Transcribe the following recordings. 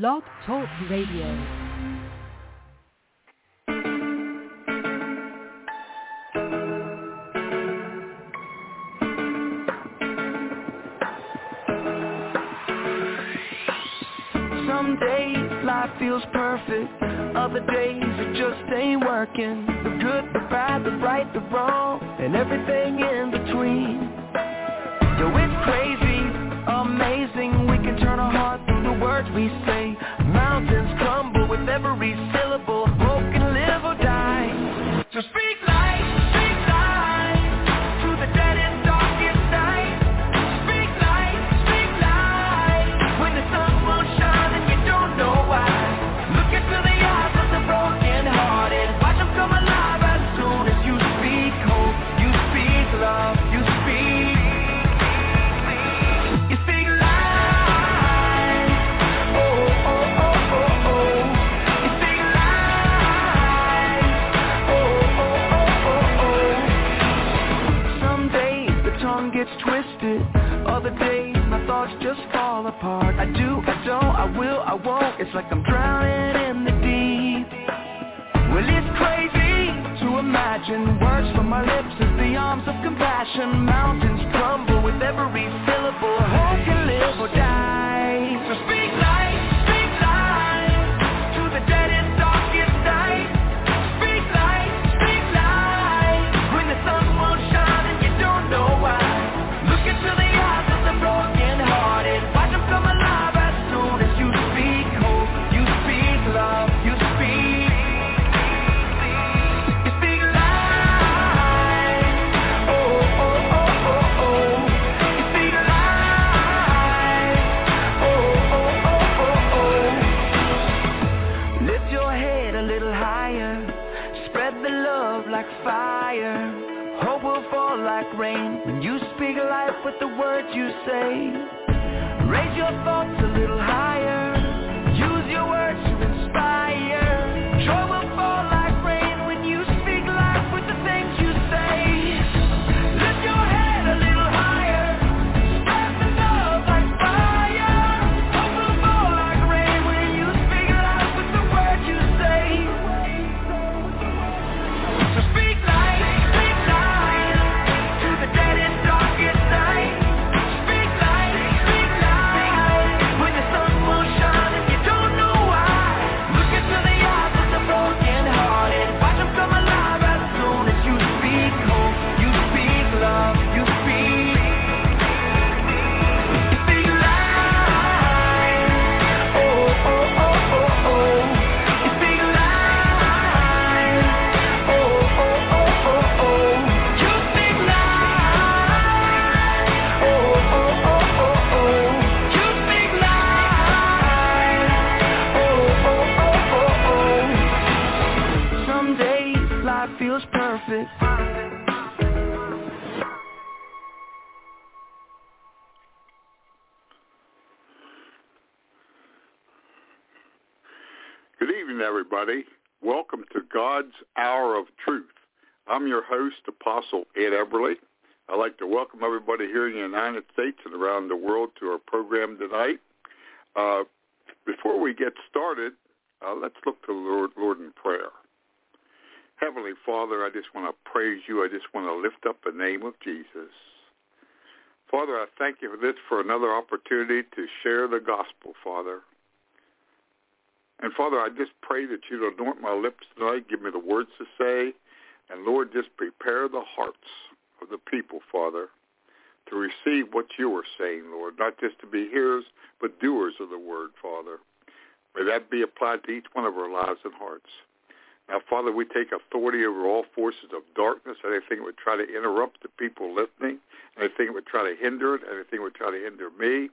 Blog Talk Radio. Some days life feels perfect. Other days it just ain't working. The good, the bad, the right, the wrong And everything in between. Yo, it's crazy, amazing words we say. Mountains crumble with every syllable. Hope can live or die. So speak I won't It's like I'm drowning in the deep. Well it's crazy to imagine Words from my lips as the arms of compassion. Mountains crumble with every syllable. Hope can live or die with the words you say. Raise your thoughts a little higher everybody. Welcome to God's Hour of Truth. I'm your host, Apostle Ed Eberly. I'd like to welcome everybody here in the United States and around the world to our program tonight. Uh, before we get started, uh, let's look to the Lord, Lord in prayer. Heavenly Father, I just want to praise you. I just want to lift up the name of Jesus. Father, I thank you for this, for another opportunity to share the gospel, Father. And Father, I just pray that you'd anoint my lips tonight, give me the words to say, and Lord, just prepare the hearts of the people, Father, to receive what you are saying, Lord, not just to be hearers, but doers of the word, Father. May that be applied to each one of our lives and hearts. Now, Father, we take authority over all forces of darkness, anything that would try to interrupt the people listening, anything that would try to hinder it, anything that would try to hinder me.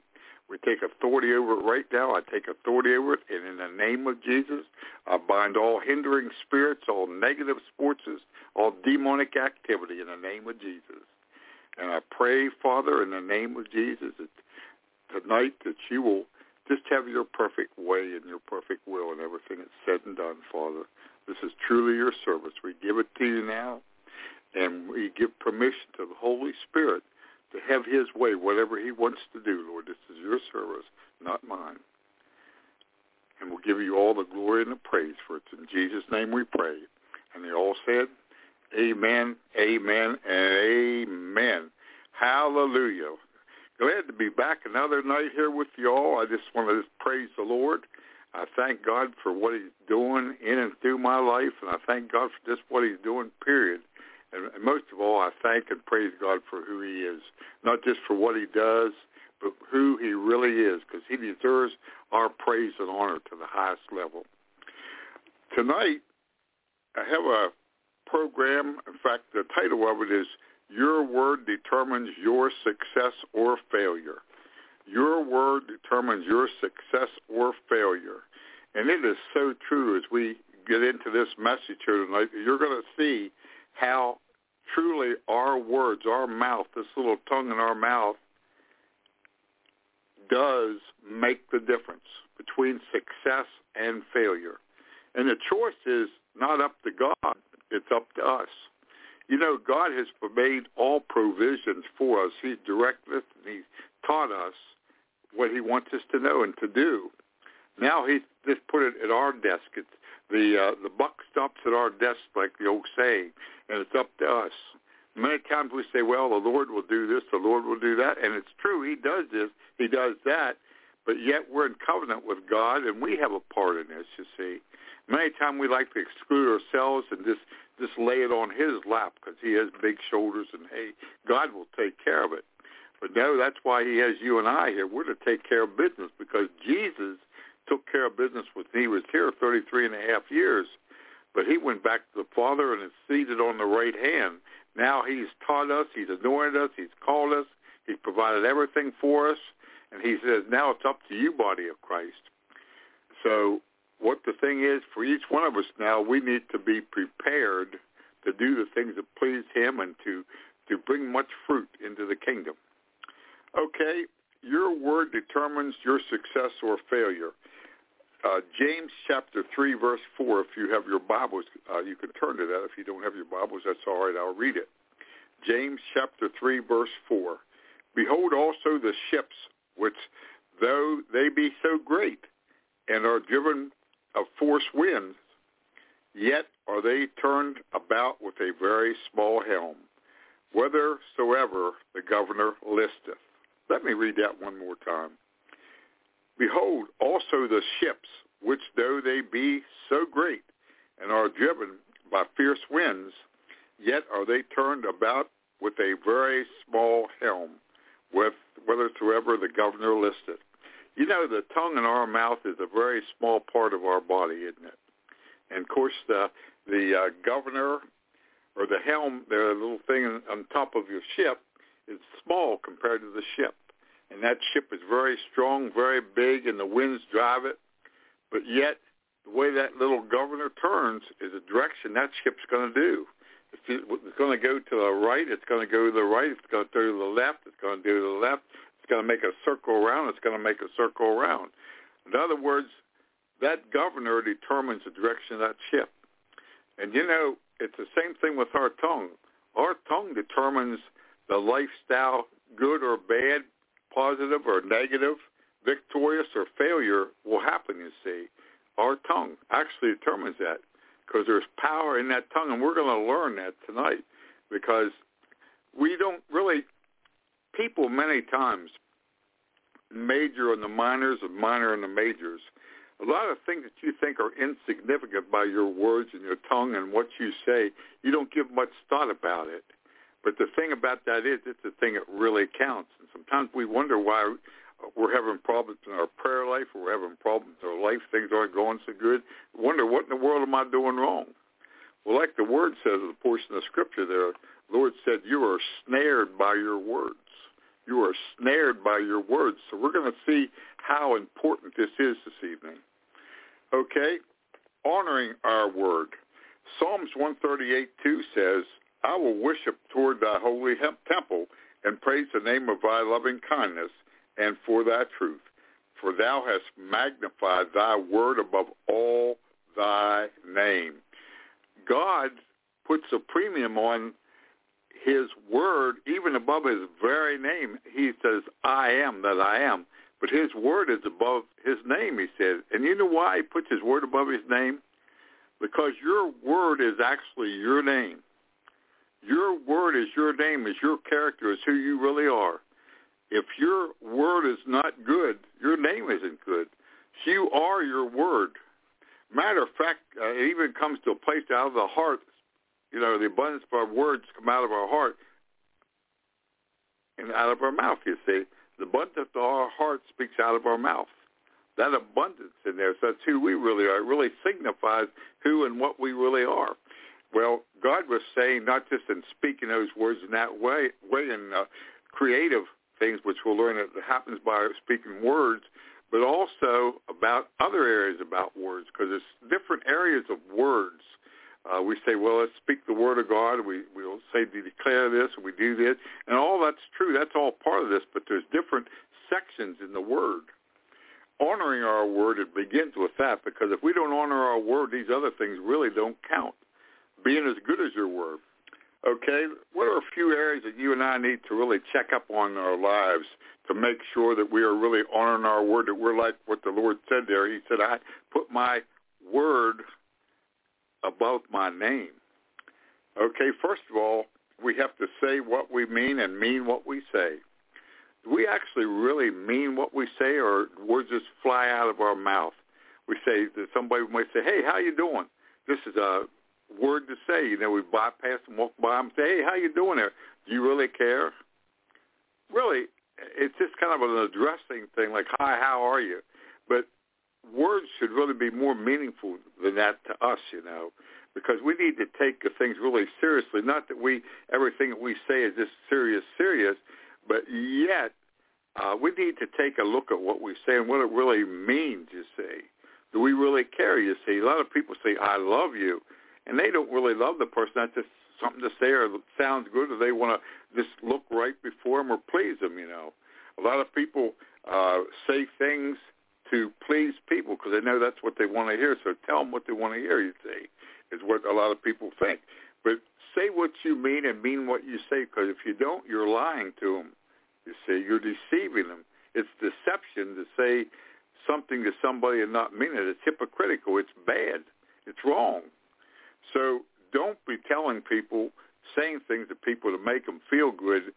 We take authority over it right now. I take authority over it, and in the name of Jesus, I bind all hindering spirits, all negative forces, all demonic activity in the name of Jesus. And I pray, Father, in the name of Jesus, that tonight that you will just have your perfect way and your perfect will in everything that's said and done, Father. This is truly your service. We give it to you now, and we give permission to the Holy Spirit to have his way, whatever he wants to do, Lord. This is your service, not mine. And we'll give you all the glory and the praise for it. In Jesus' name we pray. And they all said, Amen, amen, and amen. Hallelujah. Glad to be back another night here with you all. I just want to praise the Lord. I thank God for what he's doing in and through my life, and I thank God for just what he's doing, period. And, most of all, I thank and praise God for who he is, not just for what he does, but who he really is, because he deserves our praise and honor to the highest level. Tonight, I have a program. In fact, the title of it is Your Word Determines Your Success or Failure. Your word determines your success or failure. And it is so true as we get into this message here tonight. You're going to see how truly our words, our mouth, this little tongue in our mouth, does make the difference between success and failure. And the choice is not up to God. It's up to us. You know, God has made all provisions for us. He directed us and He's taught us what He wants us to know and to do. Now He's just put it at our desk. It's the uh, the buck stops at our desk, like the old saying, and it's up to us. Many times we say, well, the Lord will do this, the Lord will do that, and it's true. He does this, He does that, but yet we're in covenant with God, and we have a part in this, you see. Many times we like to exclude ourselves and just just lay it on his lap because he has big shoulders and hey, God will take care of it. But no, that's why he has you and I here. We're to take care of business because Jesus took care of business with me. He was here 33 and a half years, but he went back to the Father and is seated on the right hand. Now he's taught us, he's anointed us, he's called us, he's provided everything for us, and he says, now it's up to you, body of Christ. So what the thing is for each one of us now, we need to be prepared to do the things that please him and to, to bring much fruit into the kingdom. Okay, your word determines your success or failure. Uh, James chapter 3, verse 4, if you have your Bibles, uh, you can turn to that. If you don't have your Bibles, that's all right. I'll read it. James chapter 3, verse 4. Behold also the ships, which though they be so great, and are driven of force winds, yet are they turned about with a very small helm, whithersoever the governor listeth. Let me read that one more time. Behold, also the ships, which though they be so great, and are driven by fierce winds, yet are they turned about with a very small helm, with whithersoever the governor listeth. You know, the tongue in our mouth is a very small part of our body, isn't it? And of course, the the uh, governor or the helm, the little thing on top of your ship, is small compared to the ship. And that ship is very strong, very big, and the winds drive it. But yet, the way that little governor turns is the direction that ship's going to do. It's going to go to the right, it's going to go to the right. It's going to go to the left, it's going to go to the left It's going to make a circle around, it's going to make a circle around. In other words, that governor determines the direction of that ship. And you know, it's the same thing with our tongue. Our tongue determines the lifestyle, good or bad, positive or negative, victorious or failure will happen, you see. Our tongue actually determines that because there's power in that tongue, and we're going to learn that tonight because we don't really people many times major in the minors and minor in the majors. A lot of things that you think are insignificant by your words and your tongue and what you say, you don't give much thought about it. But the thing about that is it's the thing that really counts. And sometimes we wonder why we're having problems in our prayer life or we're having problems in our life, things aren't going so good. Wonder what in the world am I doing wrong? Well, like the word says, the portion of scripture there, the Lord said, you are snared by your words. You are snared by your words. So we're going to see how important this is this evening. Okay? Honoring our word. Psalms 138, 2 says, I will worship toward thy holy temple and praise the name of thy loving kindness and for thy truth. For thou hast magnified thy word above all thy name. God puts a premium on his word, even above his very name, he says, I am that I am. but his word is above his name, he said. And you know why he puts his word above his name? Because your word is actually your name. Your word is your name, is your character, is who you really are. If your word is not good, your name isn't good. You are your word. Matter of fact, uh, it even comes to a place out of the heart. You know, the abundance of our words come out of our heart and out of our mouth, you see. The abundance of our heart speaks out of our mouth. That abundance in there, so that's who we really are. It really signifies who and what we really are. Well, God was saying not just in speaking those words in that way, way in uh, creative things, which we'll learn that happens by speaking words, but also about other areas about words, because there's different areas of words. Uh, we say, well, let's speak the word of God. We we'll say to declare this, we do this, and all that's true. That's all part of this, but there's different sections in the word. Honoring our word, it begins with that, because if we don't honor our word, these other things really don't count. Being as good as your word. Okay, what are a few areas that you and I need to really check up on in our lives to make sure that we are really honoring our word, that we're like what the Lord said there. He said, I put my word above my name. Okay, first of all, we have to say what we mean and mean what we say. Do we actually really mean what we say or words just fly out of our mouth? We say that somebody might say, hey, how you doing? This is a word to say. You know, we bypass and walk by and say, hey, how you doing there? Do you really care? Really, it's just kind of an addressing thing, like, hi, how are you? But words should really be more meaningful than that to us, you know, because we need to take the things really seriously. Not that we everything that we say is just serious, serious, but yet uh, we need to take a look at what we say and what it really means. You see, do we really care? You see, a lot of people say "I love you," and they don't really love the person. That's just something to say or sounds good, or they want to just look right before them or please them. You know, a lot of people uh, say things to please people because they know that's what they want to hear. So tell them what they want to hear. You see, is what a lot of people think. But say what you mean and mean what you say because if you don't, you're lying to them. You see, you're deceiving them. It's deception to say something to somebody and not mean it. It's hypocritical. It's bad. It's wrong. So don't be telling people, saying things to people to make them feel good,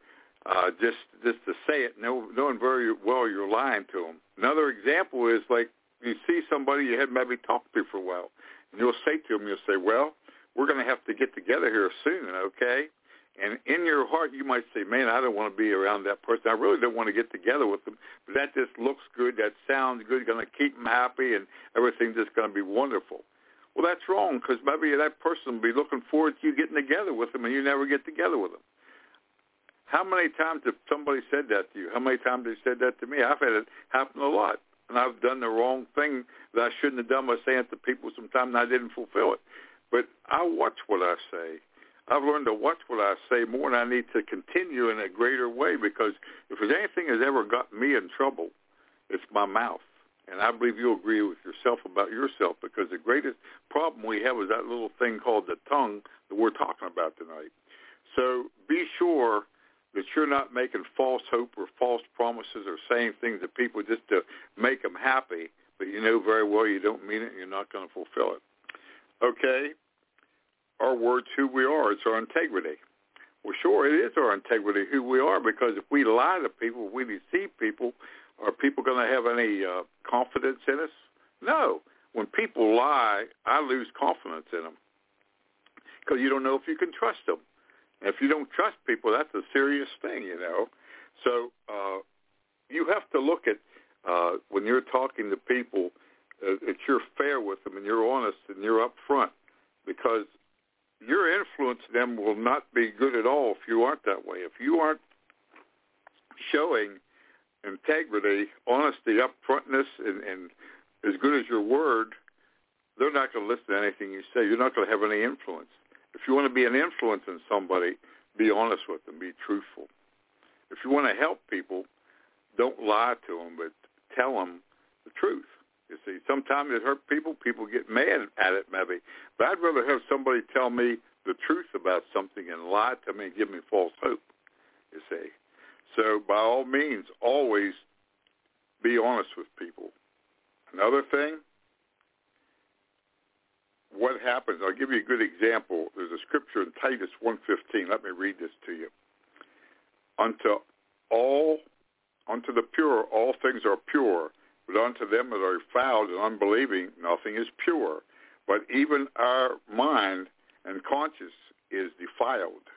uh, just just to say it, knowing very well you're lying to them. Another example is like you see somebody you hadn't maybe talked to for a while, and you'll say to them, you'll say, well, we're going to have to get together here soon, okay? And in your heart, you might say, man, I don't want to be around that person. I really don't want to get together with them. But that just looks good. That sounds good. Going to keep them happy, and everything's just going to be wonderful. Well, that's wrong because maybe that person will be looking forward to you getting together with them, and you never get together with them. How many times have somebody said that to you? How many times have they said that to me? I've had it happen a lot, and I've done the wrong thing that I shouldn't have done by saying it to people sometimes, and I didn't fulfill it. But I watch what I say. I've learned to watch what I say more, and I need to continue in a greater way because if there's anything that's ever gotten me in trouble, it's my mouth. And I believe you'll agree with yourself about yourself because the greatest problem we have is that little thing called the tongue that we're talking about tonight. So be sure that you're not making false hope or false promises or saying things to people just to make them happy, but you know very well you don't mean it and you're not going to fulfill it. Okay? Our word's who we are. It's our integrity. Well, sure, it is our integrity, who we are, because if we lie to people, if we deceive people, are people going to have any uh, confidence in us? No. When people lie, I lose confidence in them because you don't know if you can trust them. If you don't trust people, that's a serious thing, you know. So uh, you have to look at uh, when you're talking to people uh, that you're fair with them and you're honest and you're upfront because your influence them will not be good at all if you aren't that way. If you aren't showing integrity, honesty, upfrontness, and, and as good as your word, they're not going to listen to anything you say. You're not going to have any influence. If you want to be an influence in somebody, be honest with them, be truthful. If you want to help people, don't lie to them, but tell them the truth. You see, sometimes it hurt people. People get mad at it, maybe. But I'd rather have somebody tell me the truth about something and lie to me and give me false hope. You see, so by all means, always be honest with people. Another thing, what happens, I'll give you a good example. There's a scripture in Titus 1.15. Let me read this to you. Unto all, unto the pure, all things are pure, but unto them that are fouled and unbelieving, nothing is pure. But even our mind and conscience is defiled.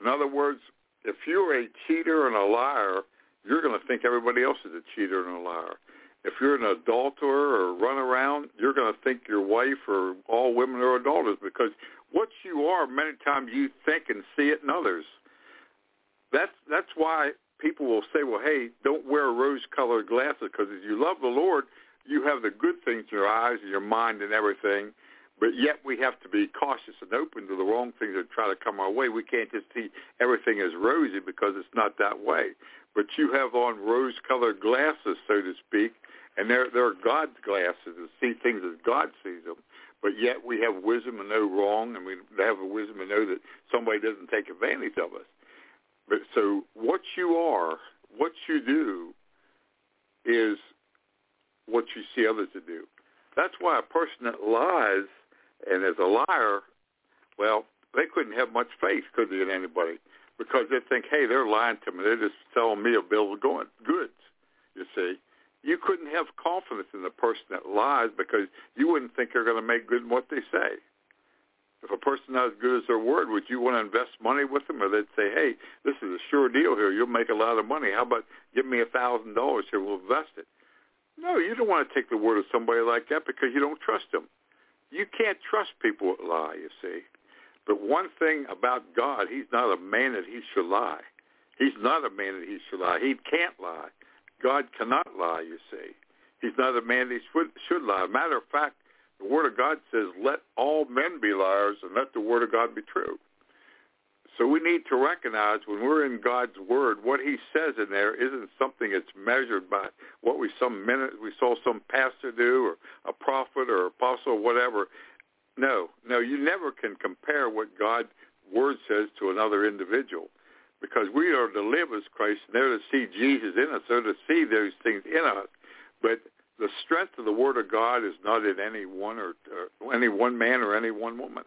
In other words, if you're a cheater and a liar, you're going to think everybody else is a cheater and a liar. If you're an adulterer or run around, you're going to think your wife or all women are adulterers because what you are, many times you think and see it in others. That's that's why people will say, well, hey, don't wear rose-colored glasses because if you love the Lord, you have the good things in your eyes and your mind and everything. But yet we have to be cautious and open to the wrong things that try to come our way. We can't just see everything as rosy because it's not that way. But you have on rose-colored glasses, so to speak, and they're, they're God's glasses to see things as God sees them. But yet we have wisdom and know wrong, and we have a wisdom and know that somebody doesn't take advantage of us. But so what you are, what you do, is what you see others to do. That's why a person that lies and is a liar, well, they couldn't have much faith, could they, in anybody? Because they think, hey, they're lying to me. They're just selling me a bill of goods, you see. You couldn't have confidence in the person that lies because you wouldn't think they're going to make good in what they say. If a person not as good as their word, would you want to invest money with them, or they'd say, "Hey, this is a sure deal here. You'll make a lot of money. How about give me a thousand dollars here? We'll invest it." No, you don't want to take the word of somebody like that because you don't trust them. You can't trust people that lie. You see, but one thing about God, He's not a man that He should lie. He's not a man that He should lie. He can't lie. God cannot lie. You see, He's not a man that He should, should lie. Matter of fact, the Word of God says, let all men be liars and let the Word of God be true. So we need to recognize when we're in God's Word, what He says in there isn't something that's measured by what we some minute we saw some pastor do or a prophet or apostle or whatever. No, no, you never can compare what God's Word says to another individual because we are to live as Christ and they're to see Jesus in us. They're to see those things in us. But the strength of the Word of God is not in any one or, or any one man or any one woman.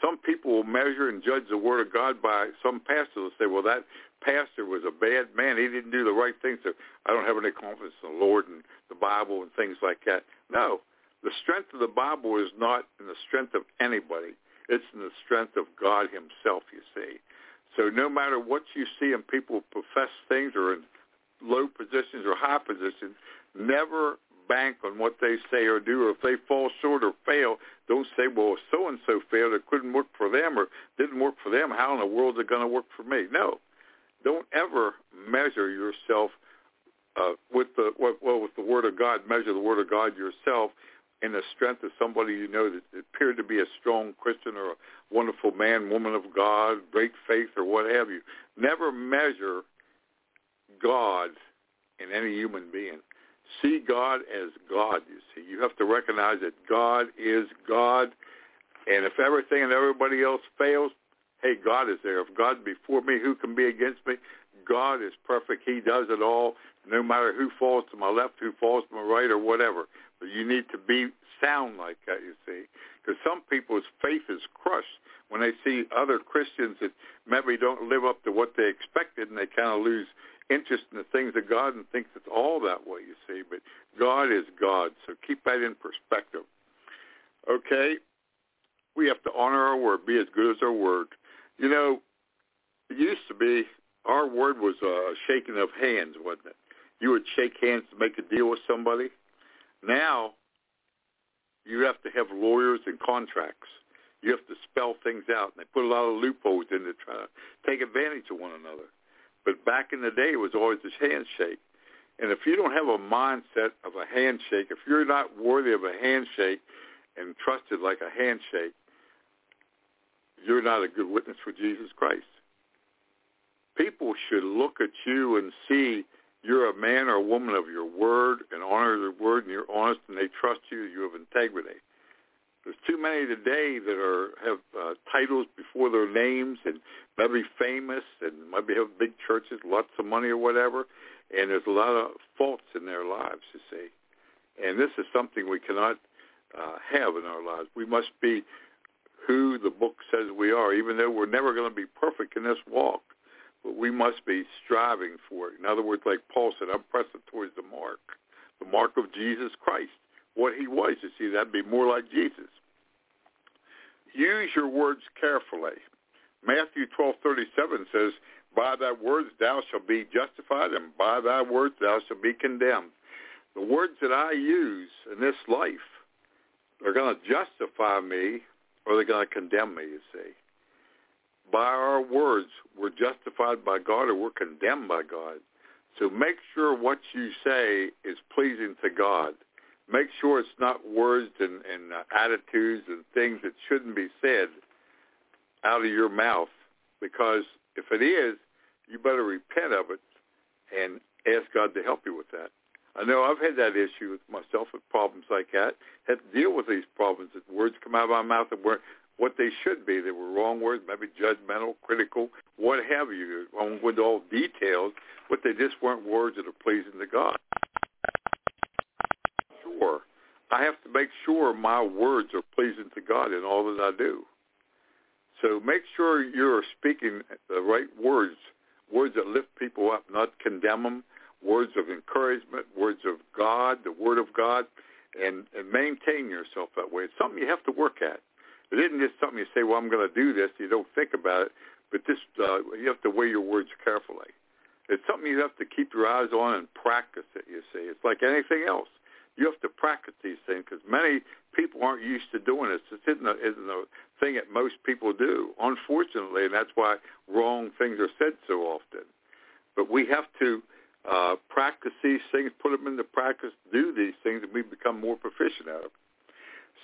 Some people will measure and judge the Word of God by some pastor will say, well, that pastor was a bad man. He didn't do the right things. So I don't have any confidence in the Lord and the Bible and things like that. No, the strength of the Bible is not in the strength of anybody. It's in the strength of God himself, you see. So no matter what you see in people profess things or in low positions or high positions, never bank on what they say or do. Or if they fall short or fail, don't say, well, so-and-so failed. It couldn't work for them or didn't work for them. How in the world is it going to work for me? No. Don't ever measure yourself uh, with the well with the Word of God. Measure the Word of God yourself in the strength of somebody you know that appeared to be a strong Christian or a wonderful man, woman of God, great faith, or what have you. Never measure God in any human being. See God as God, you see. You have to recognize that God is God, and if everything and everybody else fails, hey, God is there. If God before me, who can be against me? God is perfect. He does it all, no matter who falls to my left, who falls to my right, or whatever. But you need to be sound like that, you see. Because some people's faith is crushed when they see other Christians that maybe don't live up to what they expected, and they kind of lose interest in the things of God and thinks it's all that way, you see. But God is God, so keep that in perspective. Okay? We have to honor our word, be as good as our word. You know, it used to be our word was a shaking of hands, wasn't it? You would shake hands to make a deal with somebody. Now, you have to have lawyers and contracts. You have to spell things out, and they put a lot of loopholes in to try to take advantage of one another. But back in the day, it was always this handshake. And if you don't have a mindset of a handshake, if you're not worthy of a handshake and trusted like a handshake, you're not a good witness for Jesus Christ. People should look at you and see you're a man or a woman of your word and honor the word and you're honest and they trust you, you have integrity. There's too many today that are have uh, titles before their names and maybe famous and maybe have big churches, lots of money or whatever, and there's a lot of faults in their lives, you see. And this is something we cannot uh, have in our lives. We must be who the book says we are, even though we're never going to be perfect in this walk. But we must be striving for it. In other words, like Paul said, I'm pressing towards the mark, the mark of Jesus Christ. What he was, you see, that'd be more like Jesus. Use your words carefully. Matthew 12:37 says, "By thy words thou shalt be justified, and by thy words thou shalt be condemned." The words that I use in this life are going to justify me, or they're going to condemn me. You see, by our words, we're justified by God, or we're condemned by God. So make sure what you say is pleasing to God. Make sure it's not words and, and uh, attitudes and things that shouldn't be said out of your mouth because if it is, you better repent of it and ask God to help you with that. I know I've had that issue with myself with problems like that. Had to deal with these problems that words come out of my mouth that weren't what they should be. They were wrong words, maybe judgmental, critical, what have you. I won't go into all details, but they just weren't words that are pleasing to God. Sure, I have to make sure my words are pleasing to God in all that I do. So make sure you're speaking the right words, words that lift people up, not condemn them, words of encouragement, words of God, the Word of God, and, and maintain yourself that way. It's something you have to work at. It isn't just something you say, well, I'm going to do this. You don't think about it, but this uh, you have to weigh your words carefully. It's something you have to keep your eyes on and practice it, you see. It's like anything else. You have to practice these things because many people aren't used to doing this. This isn't a, isn't a thing that most people do, unfortunately, and that's why wrong things are said so often. But we have to uh, practice these things, put them into practice, do these things, and we become more proficient at them.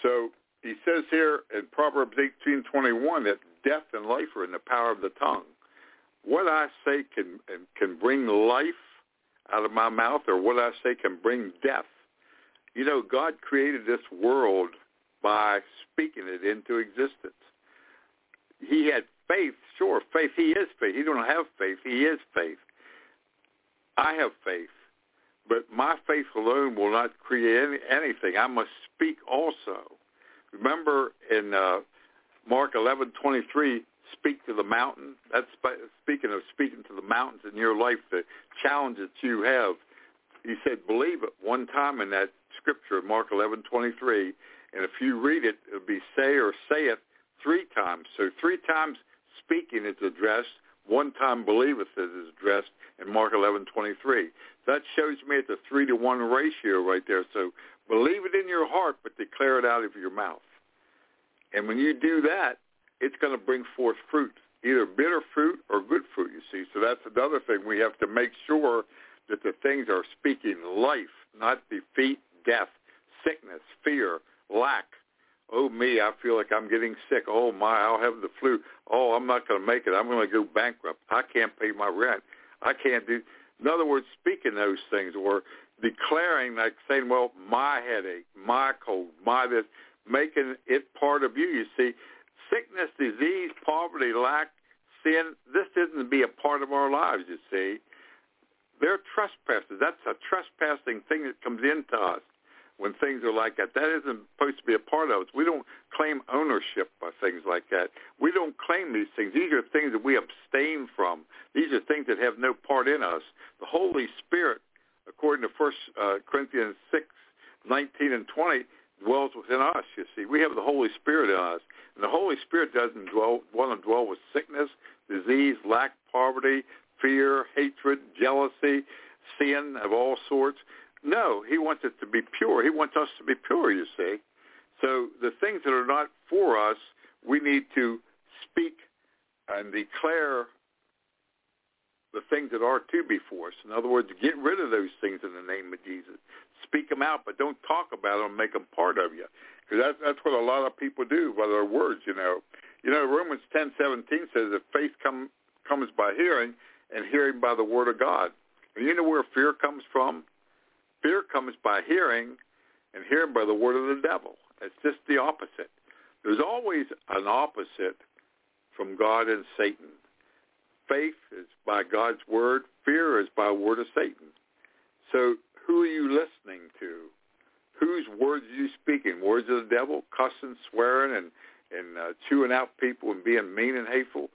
So he says here in Proverbs 18:21 that death and life are in the power of the tongue. What I say can can bring life out of my mouth, or what I say can bring death. You know, God created this world by speaking it into existence. He had faith, sure, faith. He is faith. He don't have faith. He is faith. I have faith, but my faith alone will not create any, anything. I must speak also. Remember in uh, Mark 11:23, speak to the mountain. That's speaking of speaking to the mountains in your life, the challenges you have. He said, believe it one time in that scripture, Mark 11:23, and if you read it, it'll be say or say it three times. So three times speaking is addressed, one time believeth is addressed in Mark 11:23. That shows me it's a three to one ratio right there. So believe it in your heart, but declare it out of your mouth. And when you do that, it's going to bring forth fruit, either bitter fruit or good fruit. You see, so that's another thing we have to make sure that the things are speaking life, not defeat, death, sickness, fear, lack. Oh me, I feel like I'm getting sick. Oh my, I'll have the flu. Oh, I'm not going to make it. I'm going to go bankrupt. I can't pay my rent. I can't do. In other words, speaking those things or declaring, like saying, well, my headache, my cold, my this, making it part of you. You see, sickness, disease, poverty, lack, sin, this isn't to be a part of our lives, you see. They're trespasses. That's a trespassing thing that comes into us when things are like that. That isn't supposed to be a part of us. We don't claim ownership by things like that. We don't claim these things. These are things that we abstain from. These are things that have no part in us. The Holy Spirit, according to 1 uh, Corinthians 6, 19 and 20, dwells within us, you see. We have the Holy Spirit in us. And the Holy Spirit doesn't dwell, want to dwell with sickness, disease, lack, poverty, fear, hatred, jealousy, sin of all sorts. No, he wants it to be pure. He wants us to be pure, you see. So the things that are not for us, we need to speak and declare the things that are to be for us. In other words, get rid of those things in the name of Jesus. Speak them out, but don't talk about them make them part of you. Because that's, that's what a lot of people do by their words, you know. You know, Romans 10:17 says that faith come, comes by hearing and hearing by the word of God. And you know where fear comes from? Fear comes by hearing and hearing by the word of the devil. It's just the opposite. There's always an opposite from God and Satan. Faith is by God's word. Fear is by word of Satan. So who are you listening to? Whose words are you speaking? Words of the devil, cussing, swearing, and and uh, chewing out people and being mean and hateful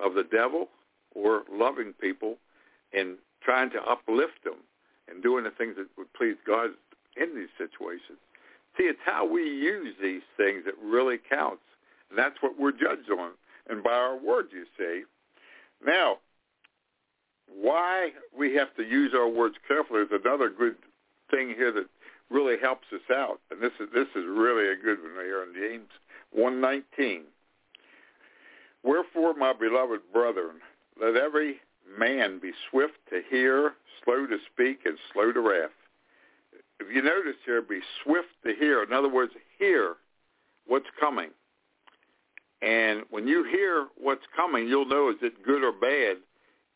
of the devil, or loving people and trying to uplift them and doing the things that would please God in these situations. See, it's how we use these things that really counts. And that's what we're judged on. And by our words, you see. Now, why we have to use our words carefully is another good thing here that really helps us out. And this is this is really a good one here in James 119. Wherefore, my beloved brethren, let every man be swift to hear, slow to speak, and slow to wrath. If you notice here, be swift to hear. In other words, hear what's coming. And when you hear what's coming, you'll know is it good or bad.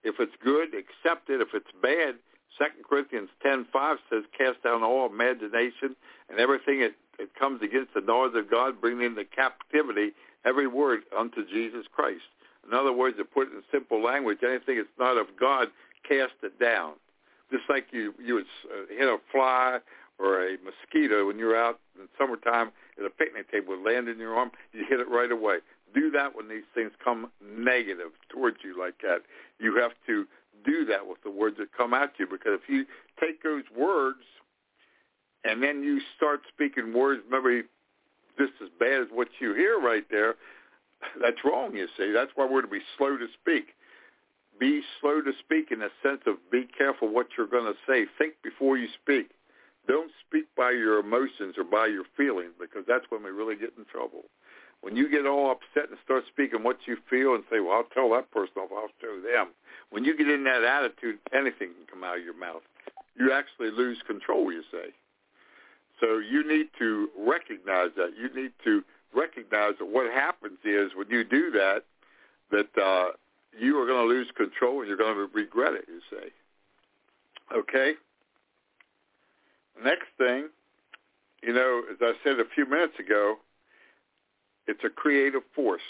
If it's good, accept it. If it's bad, Second Corinthians ten five says, "Cast down all imagination and everything that, that comes against the knowledge of God, bringing into captivity every word unto Jesus Christ." In other words, to put it in simple language, anything that's not of God, cast it down. Just like you you would uh, hit a fly or a mosquito when you're out in summertime at a picnic table, would land in your arm, you hit it right away. Do that when these things come negative towards you like that. You have to do that with the words that come at you because if you take those words and then you start speaking words maybe just as bad as what you hear right there, that's wrong, you see. That's why we're to be slow to speak. Be slow to speak in the sense of be careful what you're going to say. Think before you speak. Don't speak by your emotions or by your feelings because that's when we really get in trouble. When you get all upset and start speaking what you feel and say, well, I'll tell that person off, I'll show them. When you get in that attitude, anything can come out of your mouth. You actually lose control, you say. So you need to recognize that. You need to recognize that what happens is when you do that, that uh, you are going to lose control and you're going to regret it, you say. Okay? Next thing, you know, as I said a few minutes ago, it's a creative force.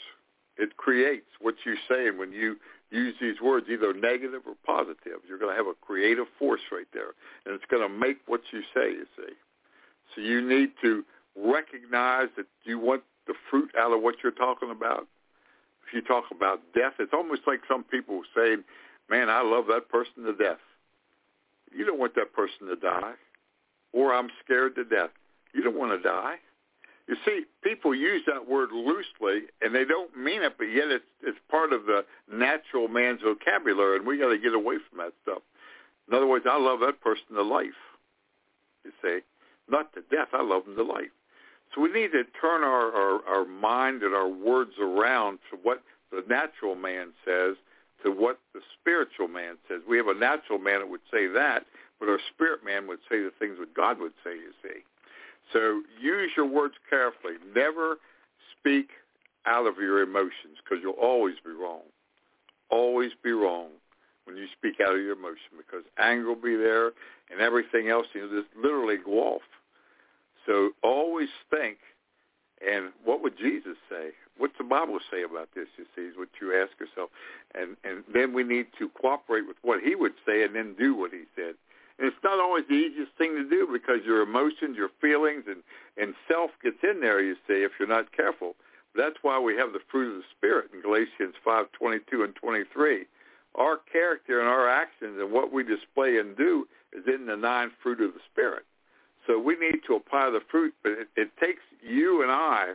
It creates what you say, and when you use these words, either negative or positive, you're going to have a creative force right there, and it's going to make what you say. You see, so you need to recognize that you want the fruit out of what you're talking about. If you talk about death, it's almost like some people saying, "Man, I love that person to death." You don't want that person to die, or I'm scared to death. You don't want to die. You see, people use that word loosely, and they don't mean it, but yet it's it's part of the natural man's vocabulary, and we got to get away from that stuff. In other words, I love that person to life. You see, not to death. I love them to life. So we need to turn our, our, our mind and our words around to what the natural man says to what the spiritual man says. We have a natural man that would say that, but our spirit man would say the things that God would say, you see. So use your words carefully. Never speak out of your emotions because you'll always be wrong. Always be wrong when you speak out of your emotion because anger will be there and everything else. You know, just literally go off. So always think, and what would Jesus say? What's the Bible say about this? You see, is what you ask yourself, and and then we need to cooperate with what He would say, and then do what He said. And it's not always the easiest thing to do because your emotions, your feelings, and, and self gets in there, you see, if you're not careful. That's why we have the fruit of the Spirit in Galatians 5:22 and 23. Our character and our actions and what we display and do is in the nine fruit of the Spirit. So we need to apply the fruit, but it, it takes you and I,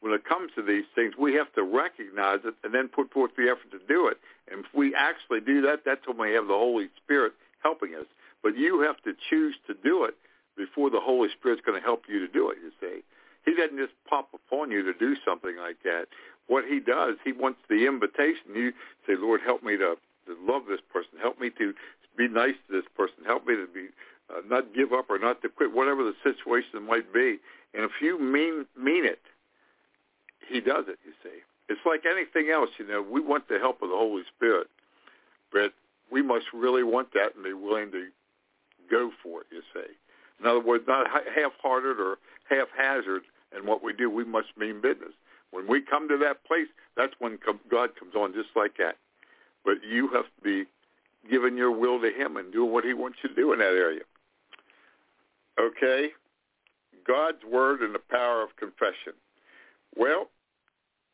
when it comes to these things, we have to recognize it and then put forth the effort to do it. And if we actually do that, that's when we have the Holy Spirit helping us. But you have to choose to do it before the Holy Spirit's going to help you to do it, you see. He doesn't just pop upon you to do something like that. What he does, he wants the invitation. You say, Lord, help me to, to love this person. Help me to be nice to this person. Help me to be uh, not give up or not to quit, whatever the situation might be. And if you mean mean it, he does it, you see. It's like anything else, you know, we want the help of the Holy Spirit, but we must really want that and be willing to go for it, you see. In other words, not half-hearted or half-hazard in what we do. We must mean business. When we come to that place, that's when God comes on just like that. But you have to be giving your will to him and doing what he wants you to do in that area. Okay? God's word and the power of confession. Well,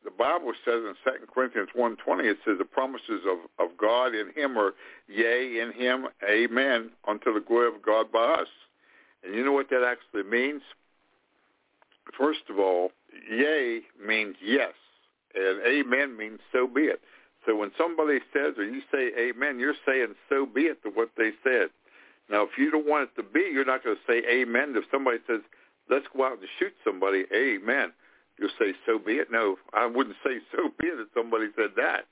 the Bible says in 2 Corinthians 1.20, it says the promises of, of God in him are yea in him, amen, unto the glory of God by us. And you know what that actually means? First of all, yea means yes, and amen means so be it. So when somebody says or you say amen, you're saying so be it to what they said. Now, if you don't want it to be, you're not going to say amen. If somebody says, let's go out and shoot somebody, amen, you'll say so be it. No, I wouldn't say so be it if somebody said that.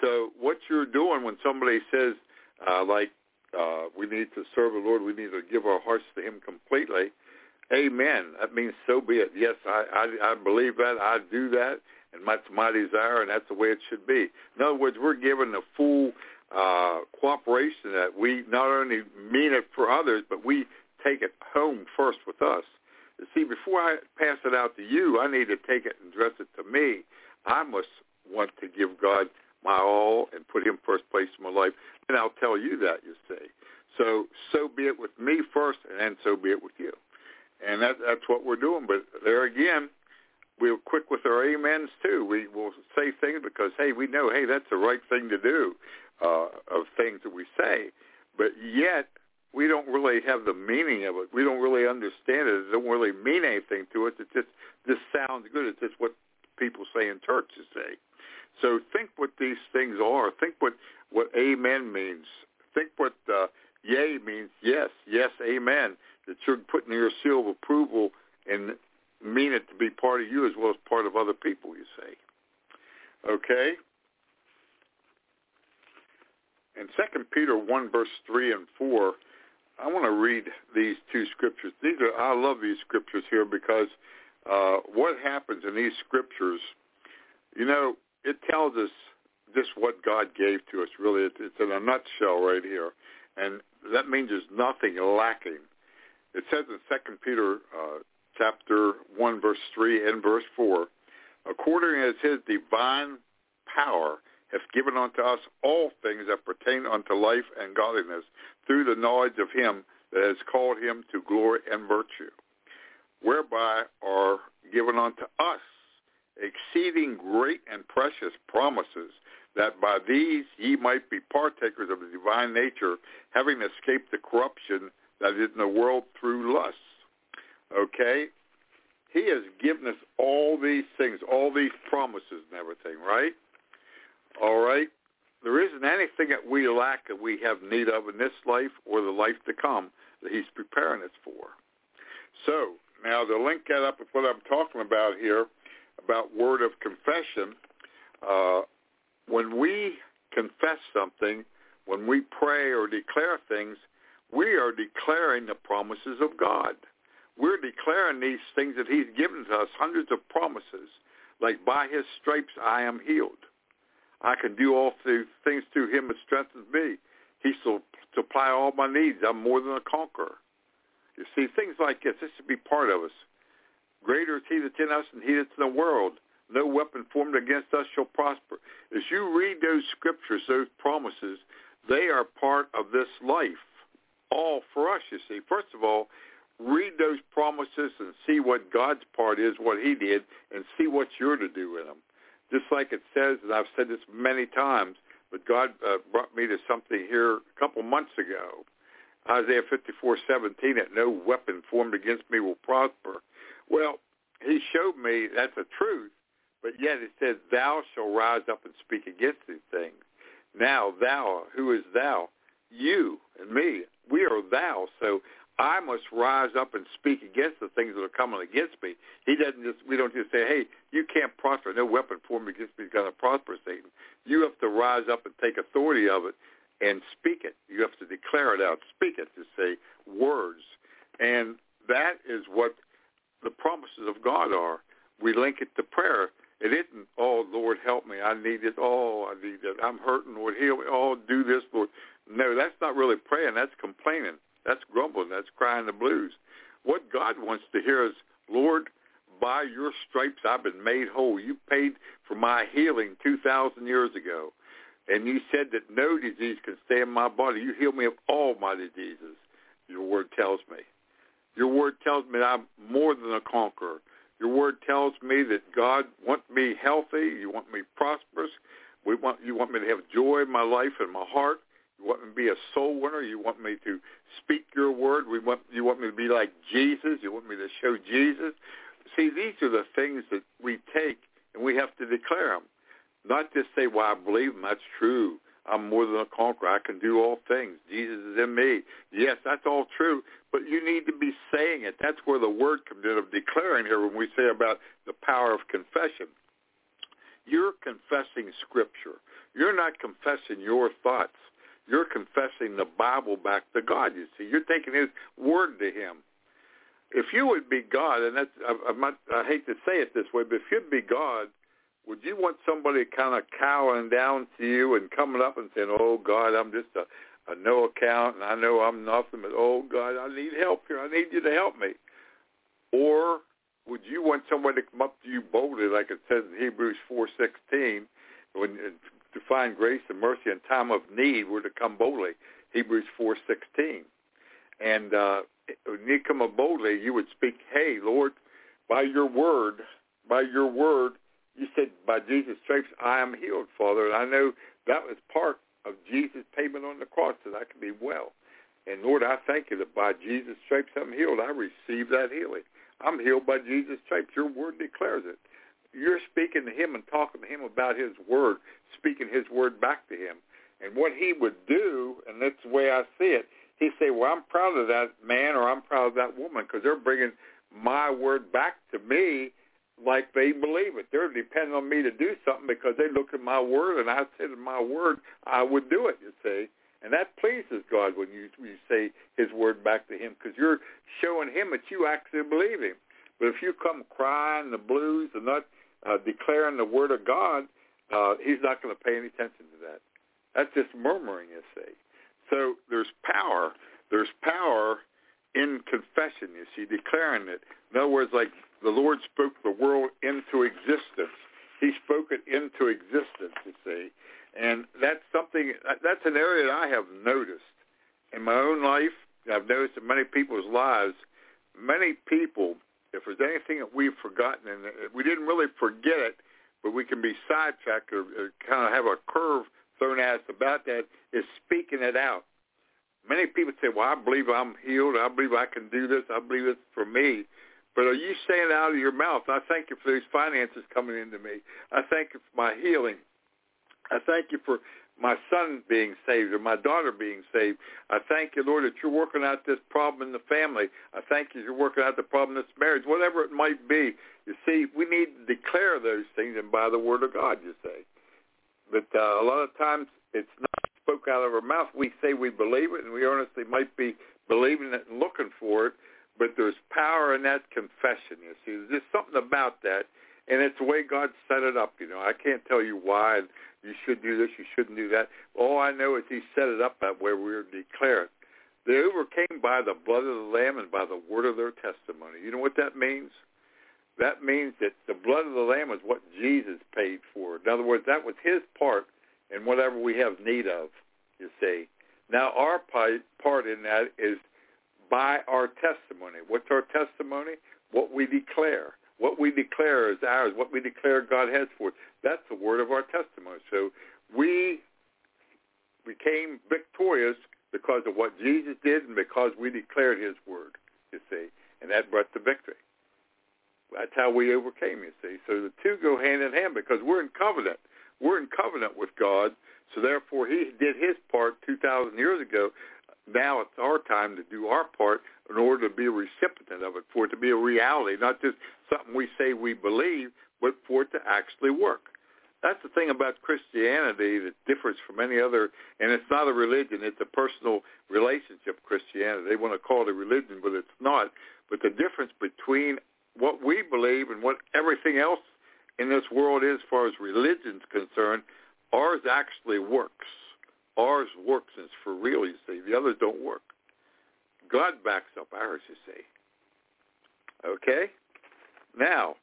So what you're doing when somebody says, uh, like, uh, we need to serve the Lord, we need to give our hearts to him completely, amen. That means so be it. Yes, I, I, I believe that. I do that and that's my desire, and that's the way it should be. In other words, we're given the full uh, cooperation that we not only mean it for others, but we take it home first with us. You see, before I pass it out to you, I need to take it and address it to me. I must want to give God my all and put him first place in my life. And I'll tell you that, you see. So, so be it with me first, and then so be it with you. And that, that's what we're doing. But there again, we're quick with our amens too. We will say things because hey, we know hey that's the right thing to do uh, of things that we say, but yet we don't really have the meaning of it. We don't really understand it. It don't really mean anything to us. It just just sounds good. It's just what people say in church to say. So think what these things are. Think what what amen means. Think what uh, yay means. Yes, yes, amen. That you're putting your seal of approval and mean it to be part of you as well as part of other people, you say. Okay? In 2 Peter 1, verse 3 and 4, I want to read these two scriptures. These are I love these scriptures here because uh, what happens in these scriptures, you know, it tells us just what God gave to us. Really, it's in a nutshell right here, and that means there's nothing lacking. It says in Second Peter uh, chapter 1, verse 3 and verse 4, according as his divine power hath given unto us all things that pertain unto life and godliness through the knowledge of him that has called him to glory and virtue, whereby are given unto us exceeding great and precious promises, that by these ye might be partakers of the divine nature, having escaped the corruption that is in the world through lust. Okay? He has given us all these things, all these promises and everything, right? All right? There isn't anything that we lack that we have need of in this life or the life to come that he's preparing us for. So, now to link that up with what I'm talking about here, about word of confession, uh, when we confess something, when we pray or declare things, we are declaring the promises of God we're declaring these things that he's given to us, hundreds of promises, like by his stripes I am healed. I can do all things through him that strengthens me. He shall supply all my needs. I'm more than a conqueror. You see, things like this, this should be part of us. Greater is he that's in us than he that's in the world. No weapon formed against us shall prosper. As you read those scriptures, those promises, they are part of this life. All for us, you see. First of all, read those promises and see what God's part is, what he did, and see what you're to do with them. Just like it says, and I've said this many times, but God uh, brought me to something here a couple months ago. Isaiah 54:17, that no weapon formed against me will prosper. Well, he showed me that's a truth, but yet it says, thou shalt rise up and speak against these things. Now thou, who is thou? You and me. We are thou. So I must rise up and speak against the things that are coming against me. He doesn't just, we don't just say, hey, you can't prosper. No weapon formed against me is going to prosper, Satan. You have to rise up and take authority of it and speak it. You have to declare it out, speak it, to say words. And that is what the promises of God are. We link it to prayer. It isn't, oh, Lord, help me. I need it. Oh, I need it. I'm hurting. Lord, heal me. Oh, do this, Lord. No, that's not really praying. That's complaining. That's grumbling. That's crying the blues. What God wants to hear is, Lord, by your stripes I've been made whole. You paid for my healing 2,000 years ago. And you said that no disease can stay in my body. You heal me of all my diseases, your word tells me. Your word tells me I'm more than a conqueror. Your word tells me that God wants me healthy. You want me prosperous. We want you want me to have joy in my life and my heart. You want me to be a soul winner. You want me to speak your word. We want you want me to be like Jesus. You want me to show Jesus. See, these are the things that we take and we have to declare them. Not just say, well, I believe them. That's true. I'm more than a conqueror. I can do all things. Jesus is in me. Yes, that's all true, but you need to be saying it. That's where the word comes in of declaring here when we say about the power of confession. You're confessing Scripture. You're not confessing your thoughts. You're confessing the Bible back to God, you see. You're taking his word to him. If you would be God, and that's, I, not, I hate to say it this way, but if you'd be God, would you want somebody kind of cowering down to you and coming up and saying, "Oh God, I'm just a, a no account, and I know I'm nothing, but oh God, I need help here. I need you to help me." Or would you want somebody to come up to you boldly, like it says in Hebrews four sixteen, when to find grace and mercy in time of need, we're to come boldly. Hebrews four sixteen, and uh, when you come boldly, you would speak, "Hey, Lord, by your word, by your word." you said by Jesus' stripes I am healed, Father. And I know that was part of Jesus' payment on the cross that I could be well. And Lord, I thank you that by Jesus' stripes I'm healed. I receive that healing. I'm healed by Jesus' stripes. Your word declares it. You're speaking to him and talking to him about his word, speaking his word back to him. And what he would do, and that's the way I see it, he'd say, well, I'm proud of that man or I'm proud of that woman because they're bringing my word back to me like they believe it. They're depending on me to do something because they look at my word, and I said in my word I would do it. You see, and that pleases God when you you say His word back to Him because you're showing Him that you actually believe Him. But if you come crying the blues and not uh, declaring the word of God, uh, He's not going to pay any attention to that. That's just murmuring, you see. So there's power. There's power in confession, you see, declaring it. In other words, like the Lord spoke the world into existence. He spoke it into existence, you see. And that's something, that's an area that I have noticed in my own life. I've noticed in many people's lives, many people, if there's anything that we've forgotten, and uh, we didn't really forget it, but we can be sidetracked or, or kind of have a curve thrown at us about that, is speaking it out. Many people say, well, I believe I'm healed. I believe I can do this. I believe it's for me. But are you saying out of your mouth, I thank you for these finances coming into me. I thank you for my healing. I thank you for my son being saved or my daughter being saved. I thank you, Lord, that you're working out this problem in the family. I thank you you're working out the problem in this marriage, whatever it might be. You see, we need to declare those things and by the word of God, you say. But uh, a lot of times it's not spoke out of our mouth. We say we believe it, and we honestly might be believing it and looking for it, but there's power in that confession. You see, there's just something about that, and it's the way God set it up. You know, I can't tell you why you should do this, you shouldn't do that. All I know is He set it up that way. We're declared. They overcame by the blood of the Lamb and by the word of their testimony. You know what that means? That means that the blood of the Lamb is what Jesus paid for. In other words, that was His part in whatever we have need of. You see. Now our part in that is by our testimony. What's our testimony? What we declare. What we declare is ours. What we declare God has for us. That's the word of our testimony. So we became victorious because of what Jesus did and because we declared his word, you see. And that brought the victory. That's how we overcame, you see. So the two go hand in hand because we're in covenant. We're in covenant with God. So therefore he did his part 2,000 years ago now it's our time to do our part in order to be a recipient of it, for it to be a reality, not just something we say we believe, but for it to actually work. That's the thing about Christianity that differs from any other, and it's not a religion, it's a personal relationship, Christianity. They want to call it a religion, but it's not. But the difference between what we believe and what everything else in this world is as far as religion's concerned, ours actually works. Ours works and it's for real, you see. The others don't work. God backs up ours, you see. Okay? Now,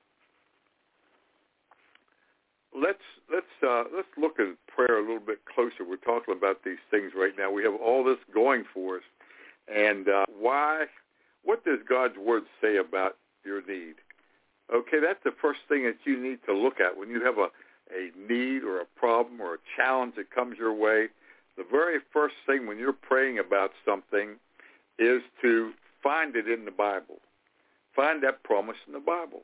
let's let's uh, let's look at prayer a little bit closer. We're talking about these things right now. We have all this going for us, and uh, why what does God's word say about your need? Okay, that's the first thing that you need to look at when you have a, a need or a problem or a challenge that comes your way. The very first thing when you're praying about something is to find it in the Bible. Find that promise in the Bible.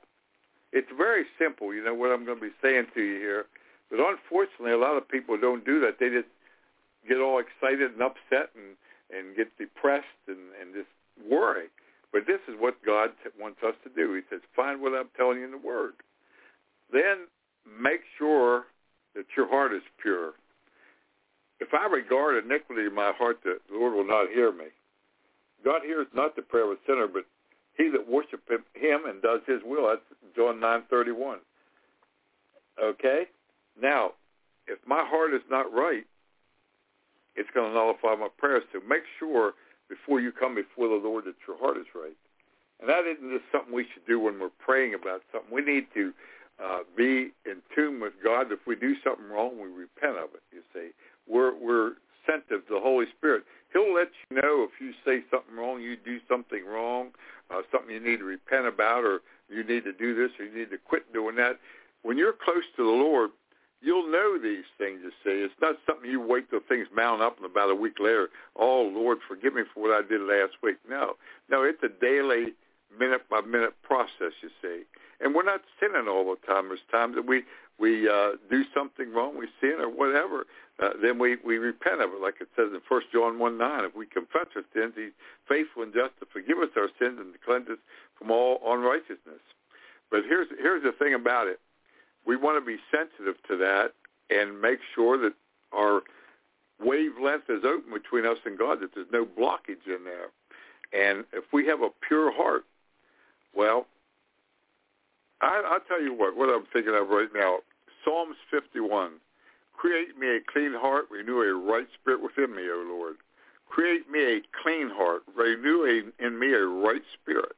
It's very simple, you know, what I'm going to be saying to you here. But unfortunately, a lot of people don't do that. They just get all excited and upset and, and get depressed and, and just worry. But this is what God wants us to do. He says, find what I'm telling you in the Word. Then make sure that your heart is pure. If I regard iniquity in my heart, the Lord will not hear me. God hears not the prayer of a sinner, but he that worship him and does his will. That's John 9.31. Okay? Now, if my heart is not right, it's going to nullify my prayers. So make sure before you come before the Lord that your heart is right. And that isn't just something we should do when we're praying about something. We need to uh, be in tune with God. If we do something wrong, we repent of it, you see. We're, we're sensitive to the Holy Spirit. He'll let you know if you say something wrong, you do something wrong, uh, something you need to repent about, or you need to do this, or you need to quit doing that. When you're close to the Lord, you'll know these things, you see. It's not something you wait till things mount up and about a week later, oh, Lord, forgive me for what I did last week. No. No, it's a daily, minute-by-minute process, you see. And we're not sinning all the time. There's times that we, we uh, do something wrong, we sin or whatever, uh, then we, we repent of it, like it says in 1 John 1, 9. If we confess our sins, he's faithful and just to forgive us our sins and to cleanse us from all unrighteousness. But here's, here's the thing about it we want to be sensitive to that and make sure that our wavelength is open between us and God, that there's no blockage in there. And if we have a pure heart, well, I, I'll tell you what, what I'm thinking of right now, Psalms 51. Create me a clean heart, renew a right spirit within me, O Lord. Create me a clean heart, renew a, in me a right spirit.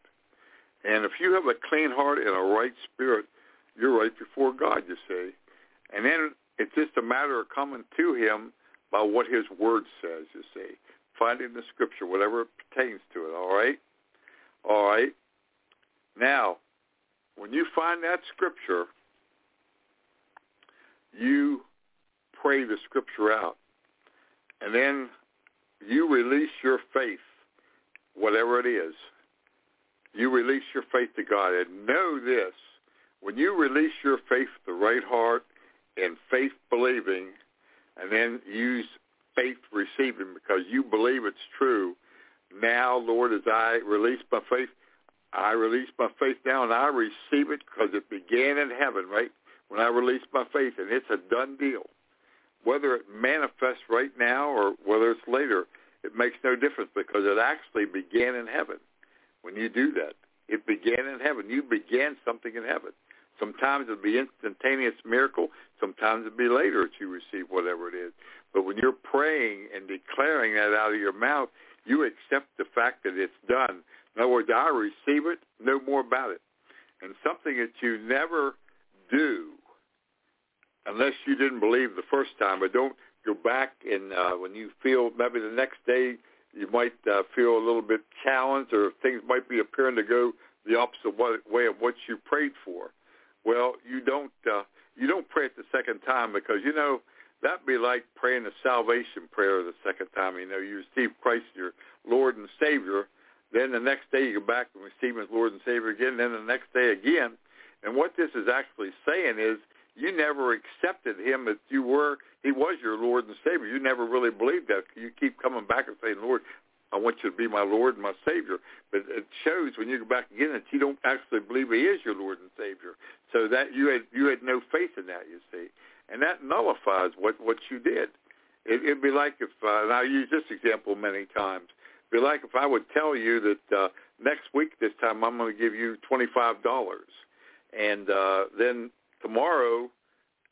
And if you have a clean heart and a right spirit, you're right before God, you see. And then it's just a matter of coming to him by what his word says, you see. Finding the scripture, whatever pertains to it, all right? All right. Now, when you find that scripture, you pray the scripture out. And then you release your faith, whatever it is. You release your faith to God. And know this, when you release your faith the right heart and faith believing, and then use faith receiving because you believe it's true, now, Lord, as I release my faith, I release my faith now and I receive it because it began in heaven, right? When I release my faith, and it's a done deal. Whether it manifests right now or whether it's later, it makes no difference because it actually began in heaven when you do that. It began in heaven. You began something in heaven. Sometimes it'll be instantaneous miracle. Sometimes it'll be later that you receive whatever it is. But when you're praying and declaring that out of your mouth, you accept the fact that it's done. In other words, I receive it, no more about it. And something that you never do unless you didn't believe the first time, but don't go back and uh, when you feel maybe the next day you might uh, feel a little bit challenged or things might be appearing to go the opposite way of what you prayed for. Well, you don't uh, you don't pray it the second time because you know that'd be like praying the salvation prayer the second time. You know, you receive Christ your Lord and Savior. Then the next day you go back and receive Him as Lord and Savior again. Then the next day again. And what this is actually saying is you never accepted Him as you were. He was your Lord and Savior. You never really believed that. You keep coming back and saying, Lord, I want you to be my Lord and my Savior. But it shows when you go back again that you don't actually believe He is your Lord and Savior. So that you had you had no faith in that, you see, and that nullifies what what you did. It, it'd be like if, uh, and I use this example many times. Be like if I would tell you that uh, next week this time I'm going to give you twenty five dollars, and uh, then tomorrow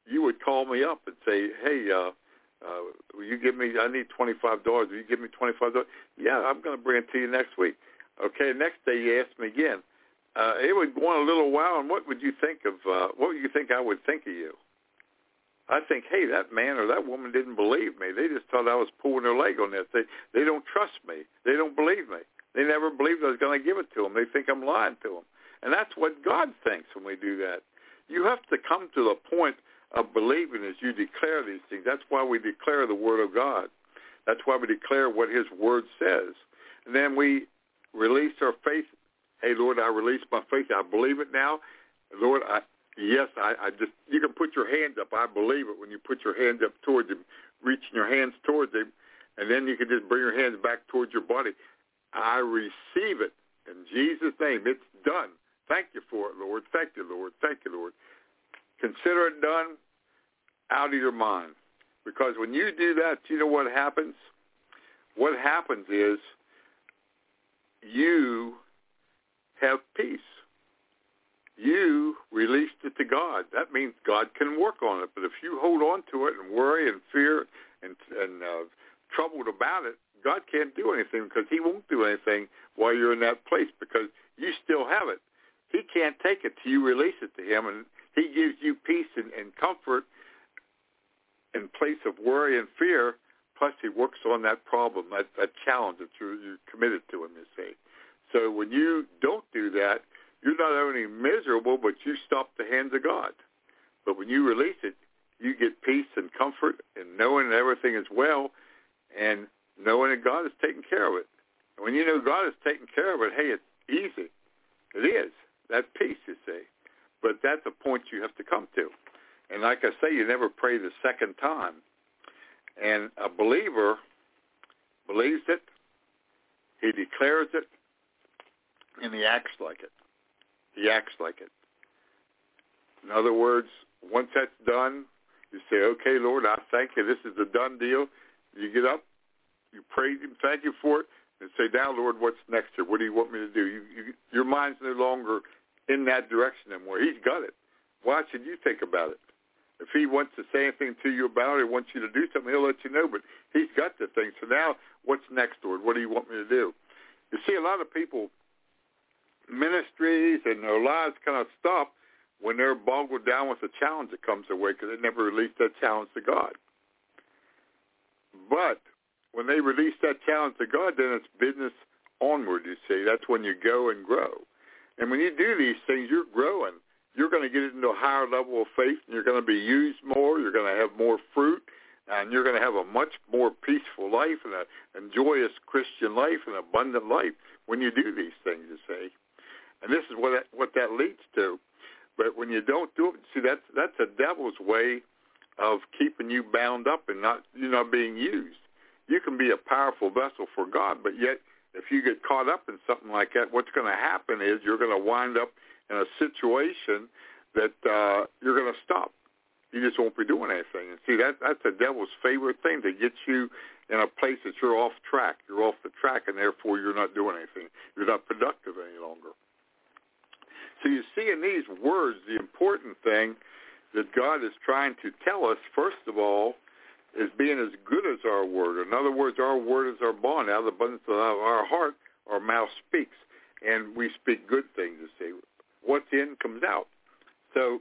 you would call me up and say, "Hey, uh, uh, will you give me? I need twenty five dollars. Will you give me twenty five dollars? Yeah, I'm going to bring it to you next week. Okay. Next day you ask me again. Uh, it would go on a little while, and what would you think of? Uh, what would you think I would think of you? I think, hey, that man or that woman didn't believe me. They just thought I was pulling their leg on this. They they don't trust me. They don't believe me. They never believed I was going to give it to them. They think I'm lying to them. And that's what God thinks when we do that. You have to come to the point of believing as you declare these things. That's why we declare the Word of God. That's why we declare what His Word says. And then we release our faith. Hey, Lord, I release my faith. I believe it now. Lord, I, yes, I, I just, you can put your hands up. I believe it when you put your hands up towards Him, reaching your hands towards Him. And then you can just bring your hands back towards your body. I receive it in Jesus' name. It's done. Thank you for it, Lord. Thank you, Lord. Thank you, Lord. Consider it done out of your mind. Because when you do that, you know what happens? What happens is you have peace. You released it to God. That means God can work on it. But if you hold on to it and worry and fear and, and uh, troubled about it, God can't do anything because he won't do anything while you're in that place because you still have it. He can't take it till you release it to him, and he gives you peace and, and comfort in place of worry and fear. Plus, he works on that problem, that, that challenge that you're, you're committed to him, you see. So when you don't do that, you're not only miserable, but you stop the hands of God. But when you release it, you get peace and comfort and knowing that everything is well and knowing that God is taking care of it. And when you know God is taking care of it, hey, it's easy. It is. That peace, you see. But that's a point you have to come to. And like I say, you never pray the second time. And a believer believes it, he declares it, and he acts like it. He acts like it. In other words, once that's done, you say, okay, Lord, I thank you. This is a done deal. You get up, you praise him, thank you for it, and say, now, Lord, what's next here? What do you want me to do? You, you, your mind's no longer in that direction anymore. He's got it. Why should you think about it? If he wants to say anything to you about it, he wants you to do something, he'll let you know. But he's got the thing. So now, what's next, Lord? What do you want me to do? You see, a lot of people, ministries and their lives kind of stop when they're boggled down with the challenge that comes their way because they never released that challenge to God. But when they release that challenge to God, then it's business onward, you see. That's when you go and grow. And when you do these things, you're growing. You're going to get into a higher level of faith, and you're going to be used more. You're going to have more fruit, and you're going to have a much more peaceful life and a and joyous Christian life and abundant life when you do these things, you see. And this is what that, what that leads to. But when you don't do it, see, that's, that's a devil's way of keeping you bound up and not you not being used. You can be a powerful vessel for God, but yet if you get caught up in something like that, what's going to happen is you're going to wind up in a situation that uh, you're going to stop. You just won't be doing anything. And see, that that's the devil's favorite thing to get you in a place that you're off track. You're off the track, and therefore you're not doing anything. You're not productive any longer. So you see in these words the important thing that God is trying to tell us, first of all, is being as good as our word. In other words, our word is our bond. Out of the abundance of our heart, our mouth speaks, and we speak good things. You see, what's in comes out. So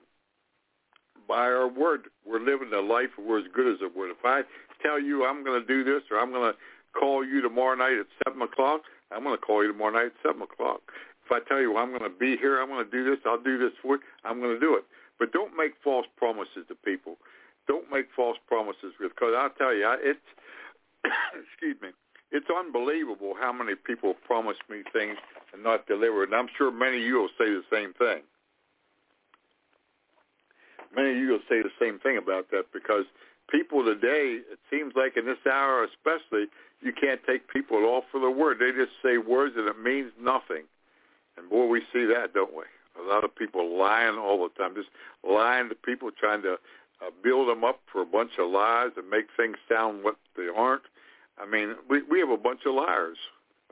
by our word, we're living a life we're as good as a word. If I tell you I'm going to do this, or I'm going to call you tomorrow night at seven o'clock, I'm going to call you tomorrow night at seven o'clock. If I tell you I'm going to be here, I'm going to do this, I'll do this for you, I'm going to do it. But don't make false promises to people. Don't make false promises because I'll tell you, it's excuse me, it's unbelievable how many people promise me things and not deliver. And I'm sure many of you will say the same thing. Many of you will say the same thing about that because people today, it seems like in this hour especially, you can't take people at all for the word. They just say words and it means nothing. And boy, we see that, don't we? A lot of people lying all the time, just lying to people, trying to uh, build them up for a bunch of lies and make things sound what they aren't. I mean, we we have a bunch of liars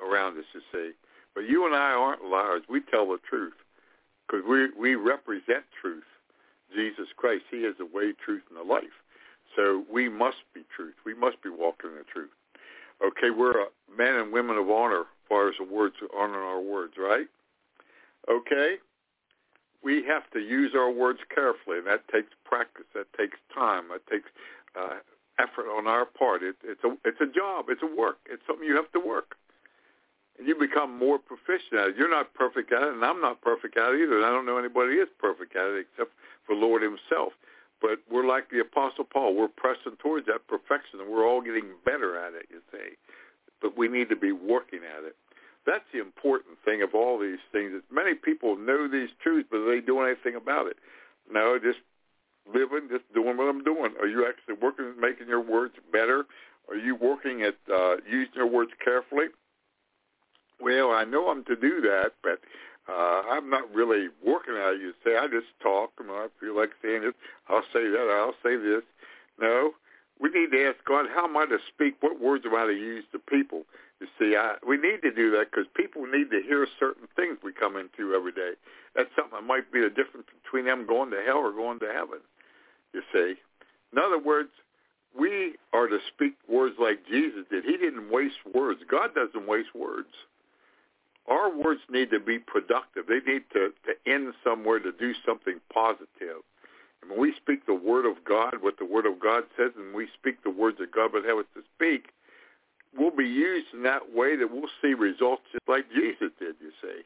around us, you see. But you and I aren't liars. We tell the truth because we we represent truth. Jesus Christ, He is the way, truth, and the life. So we must be truth. We must be walking the truth. Okay, we're uh, men and women of honor as far as the words, honor our words, right? Okay? We have to use our words carefully, that takes practice. That takes time. That takes uh, effort on our part. It, it's a it's a job. It's a work. It's something you have to work. and you become more proficient at it. You're not perfect at it, and I'm not perfect at it either. And I don't know anybody is perfect at it except for Lord Himself. But we're like the Apostle Paul. We're pressing towards that perfection, and we're all getting better at it, you see. But we need to be working at it. That's the important thing of all these things. Is many people know these truths, but they do anything about it. No, just living, just doing what I'm doing. Are you actually working making your words better? Are you working at uh, using your words carefully? Well, I know I'm to do that, but uh, I'm not really working at it. You say I just talk, and I feel like saying it. I'll say that. I'll say this. No, we need to ask God, how am I to speak? What words am I to use to people? You see, I, we need to do that because people need to hear certain things we come into every day. That's something that might be the difference between them going to hell or going to heaven. You see, in other words, we are to speak words like Jesus did. He didn't waste words. God doesn't waste words. Our words need to be productive. They need to, to end somewhere to do something positive. And when we speak the word of God, what the word of God says, and we speak the words that God would have us to speak, we'll be used in that way that we'll see results just like Jesus did, you see.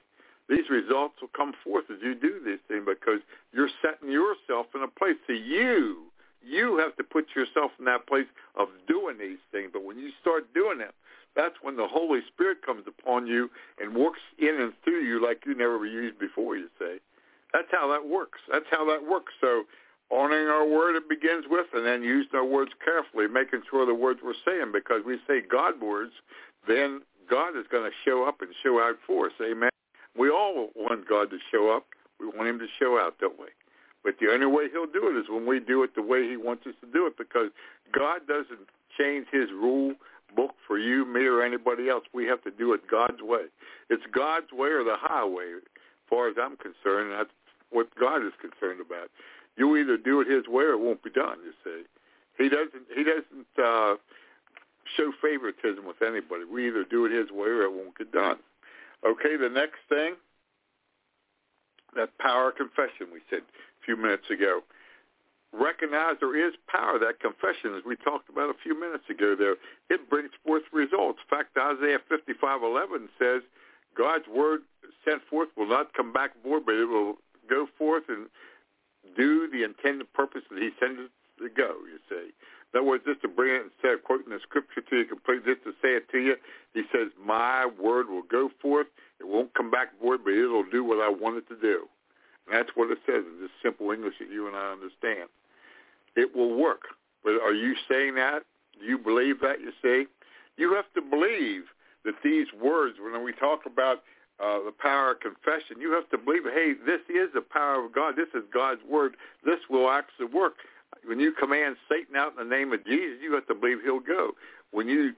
These results will come forth as you do this thing because you're setting yourself in a place. So you, you have to put yourself in that place of doing these things. But when you start doing them, that's when the Holy Spirit comes upon you and works in and through you like you never were used before, you say. That's how that works. That's how that works. So honoring our word it begins with and then using our words carefully, making sure the words we're saying because we say God words, then God is going to show up and show out for us. Amen. We all want God to show up. We want him to show out, don't we? But the only way he'll do it is when we do it the way he wants us to do it because God doesn't change his rule book for you, me, or anybody else. We have to do it God's way. It's God's way or the highway, as far as I'm concerned. That's what God is concerned about. You either do it His way or it won't be done. You see, He doesn't. He doesn't uh, show favoritism with anybody. We either do it His way or it won't get done. Okay. The next thing, that power of confession we said a few minutes ago recognize there is power. That confession, as we talked about a few minutes ago there, it brings forth results. In fact, Isaiah 55:11 says, God's word sent forth will not come back void, but it will go forth and do the intended purpose that he sent it to go, you see. In other words, just to bring it instead of quoting the scripture to you completely, just to say it to you, he says, my word will go forth. It won't come back void, but it'll do what I want it to do. And that's what it says in this simple English that you and I understand. It will work. But are you saying that? Do you believe that, you see? You have to believe that these words, when we talk about uh, the power of confession, you have to believe, hey, this is the power of God. This is God's word. This will actually work. When you command Satan out in the name of Jesus, you have to believe he'll go. When you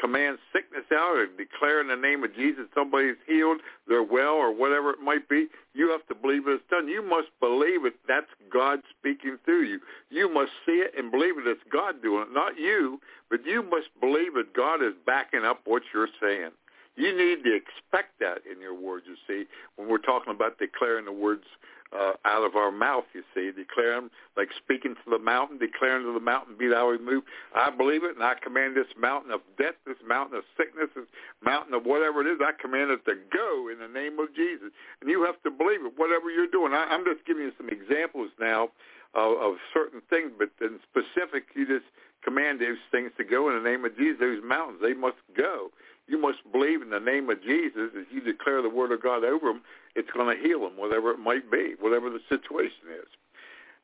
command sickness out or declare in the name of Jesus somebody's healed, they're well, or whatever it might be, you have to believe it's done. You must believe it. That's God speaking through you. You must see it and believe it. It's God doing it, not you, but you must believe that God is backing up what you're saying. You need to expect that in your words, you see, when we're talking about declaring the words uh, out of our mouth, you see, declaring, like speaking to the mountain, declaring to the mountain, be thou removed. I believe it, and I command this mountain of death, this mountain of sickness, this mountain of whatever it is, I command it to go in the name of Jesus. And you have to believe it, whatever you're doing. I, I'm just giving you some examples now of, of certain things, but in specific, you just command those things to go in the name of Jesus. Those mountains, they must go. You must believe in the name of Jesus as you declare the word of God over them. It's going to heal them, whatever it might be, whatever the situation is.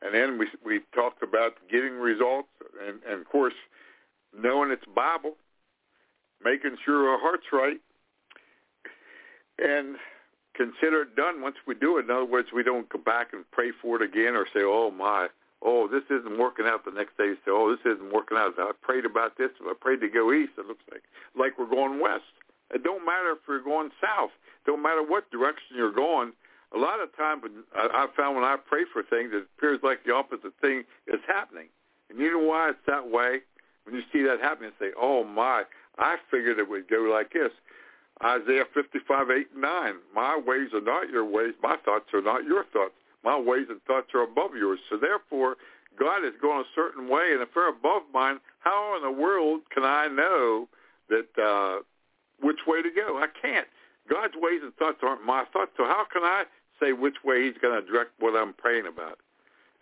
And then we we talked about getting results, and, and of course, knowing it's Bible, making sure our heart's right, and consider it done once we do it. In other words, we don't go back and pray for it again or say, "Oh my, oh, this isn't working out the next day. You say, oh, this isn't working out. I prayed about this. I prayed to go east. It looks like like we're going west. It don't matter if we're going south. It don't matter what direction you're going. A lot of times, I, I found when I pray for things, it appears like the opposite thing is happening. And you know why it's that way? When you see that happening, say, oh my, I figured it would go like this. Isaiah 55, 8, 9. My ways are not your ways. My thoughts are not your thoughts my ways and thoughts are above yours. So therefore, God is going a certain way, and if they're above mine, how in the world can I know that uh, which way to go. I can't. God's ways and thoughts aren't my thoughts. So how can I say which way he's going to direct what I'm praying about?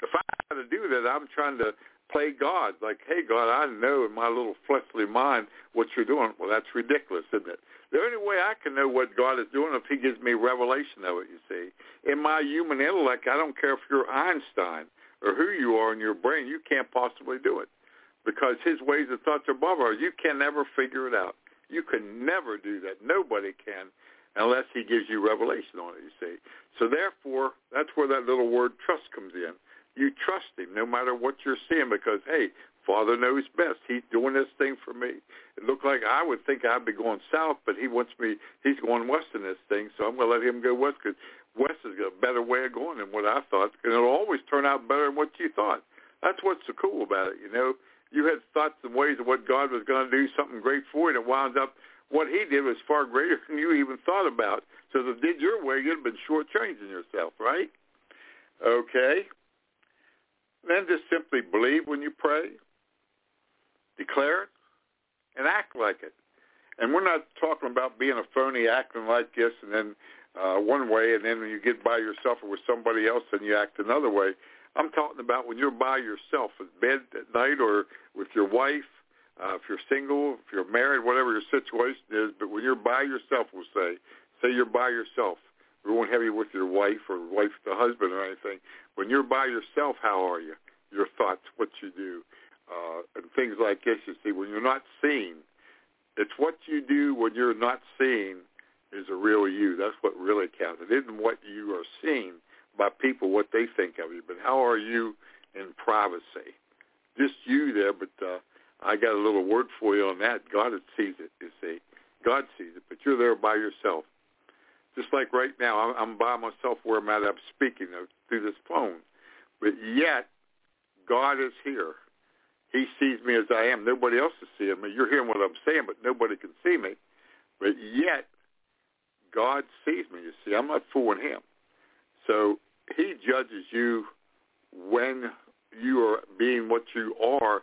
If I have to do that, I'm trying to play God. Like, hey, God, I know in my little fleshly mind what you're doing. Well, that's ridiculous, isn't it? The only way I can know what God is doing if he gives me revelation of it, you see. In my human intellect, I don't care if you're Einstein or who you are in your brain, you can't possibly do it because his ways and thoughts are above ours. You can never figure it out. You can never do that. Nobody can unless he gives you revelation on it, you see. So therefore, that's where that little word trust comes in. You trust him no matter what you're seeing because, hey, Father knows best. He's doing this thing for me. It looked like I would think I'd be going south, but he wants me, he's going west in this thing, so I'm going to let him go west because west is a better way of going than what I thought. And it'll always turn out better than what you thought. That's what's so cool about it, you know. You had thoughts and ways of what God was going to do, something great for you, and it wound up what he did was far greater than you even thought about. So if it did your way, you'd have been shortchanging yourself, right? Okay. Then just simply believe when you pray, declare it, and act like it. And we're not talking about being a phony acting like this and then uh, one way, and then when you get by yourself or with somebody else, then you act another way. I'm talking about when you're by yourself in bed at night or with your wife, uh, if you're single, if you're married, whatever your situation is. But when you're by yourself, we'll say, say you're by yourself. We won't have you with your wife or wife the husband or anything. When you're by yourself, how are you? Your thoughts, what you do, uh, and things like this. You see, when you're not seen, it's what you do when you're not seen is a real you. That's what really counts. It isn't what you are seen by people, what they think of you, but how are you in privacy? Just you there, but uh, I got a little word for you on that. God sees it, you see. God sees it, but you're there by yourself. Just like right now, I'm, I'm by myself where I'm at. I'm speaking through this phone. But yet, God is here. He sees me as I am. Nobody else is seeing me. You're hearing what I'm saying, but nobody can see me. But yet, God sees me, you see. I'm not fooling him. So he judges you when you are being what you are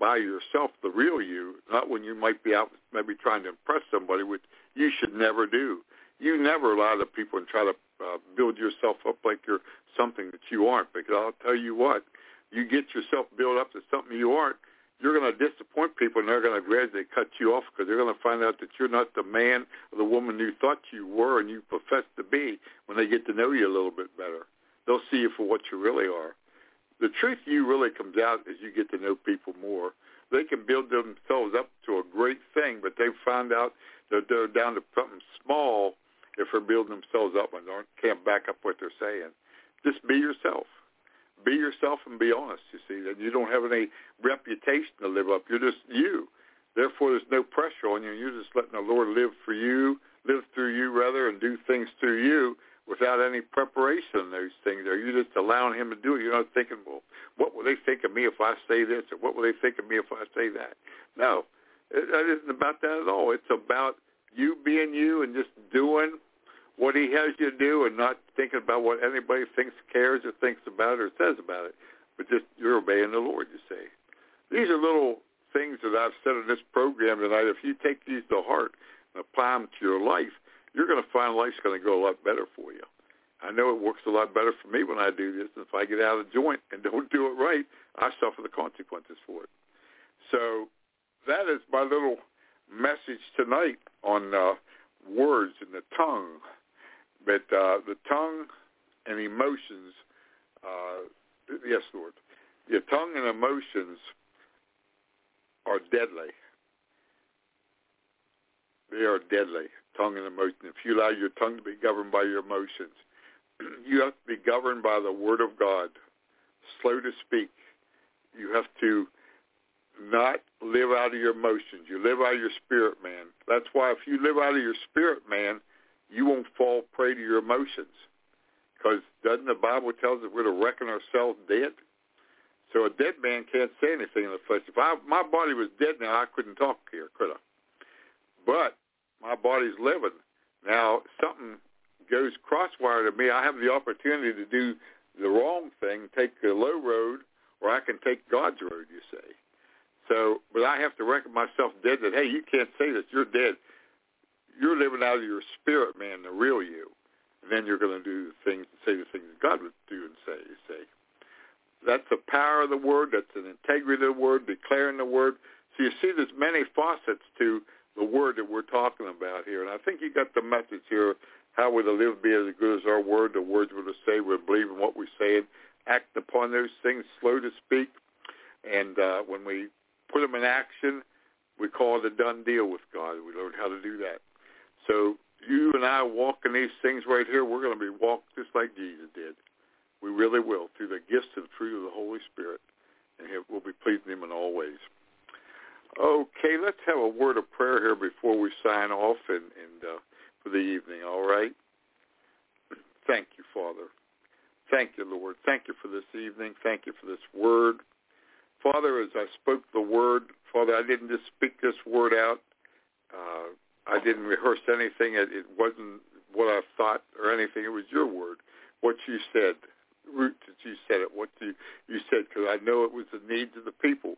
by yourself, the real you, not when you might be out maybe trying to impress somebody, which you should never do. You never lie to people and try to uh, build yourself up like you're something that you aren't. Because I'll tell you what, you get yourself built up to something you aren't, you're going to disappoint people and they're going to gradually cut you off because they're going to find out that you're not the man or the woman you thought you were and you profess to be when they get to know you a little bit better. They'll see you for what you really are. The truth you really comes out as you get to know people more. They can build themselves up to a great thing, but they find out that they're down to something small if they're building themselves up and can't back up what they're saying. Just be yourself be yourself and be honest, you see, and you don't have any reputation to live up. You're just you. Therefore, there's no pressure on you. You're just letting the Lord live for you, live through you, rather, and do things through you without any preparation in those things. Are you're just allowing him to do it. You're not thinking, well, what will they think of me if I say this, or what will they think of me if I say that? No, it isn't about that at all. It's about you being you and just doing what he has you do and not thinking about what anybody thinks, cares, or thinks about it or says about it, but just you're obeying the Lord, you say. These are little things that I've said in this program tonight. If you take these to heart and apply them to your life, you're going to find life's going to go a lot better for you. I know it works a lot better for me when I do this. If I get out of joint and don't do it right, I suffer the consequences for it. So that is my little message tonight on uh, words and the tongue. But uh, the tongue and emotions, uh, yes, Lord, your tongue and emotions are deadly. They are deadly, tongue and emotion. If you allow your tongue to be governed by your emotions, you have to be governed by the Word of God, slow to speak. You have to not live out of your emotions. You live out of your spirit man. That's why if you live out of your spirit man, you won't fall prey to your emotions. Because doesn't the Bible tell us that we're to reckon ourselves dead? So a dead man can't say anything in the flesh. If I, my body was dead now, I couldn't talk here, could I? But my body's living. Now, something goes crosswire to me. I have the opportunity to do the wrong thing, take the low road, or I can take God's road, you say. So, but I have to reckon myself dead that, hey, you can't say this. You're dead you're living out of your spirit, man, the real you. And then you're going to do the things and say the things that God would do and say. You say. That's the power of the word. That's an integrity of the word, declaring the word. So you see there's many facets to the word that we're talking about here. And I think you got the message here. How we're to live be as good as our word. The words we're to say. We believe in what we say and act upon those things, slow to speak. And uh, when we put them in action, we call it a done deal with God. We learn how to do that. So you and I walking these things right here, we're going to be walked just like Jesus did. We really will through the gifts of the truth of the Holy Spirit, and we'll be pleasing Him in all ways. Okay, let's have a word of prayer here before we sign off and, and uh, for the evening. All right. Thank you, Father. Thank you, Lord. Thank you for this evening. Thank you for this word. Father, as I spoke the word, Father, I didn't just speak this word out. Uh, I didn't rehearse anything. It, it wasn't what I thought or anything. It was your word, what you said, root that you said it, what you you said, because I know it was the needs of the people.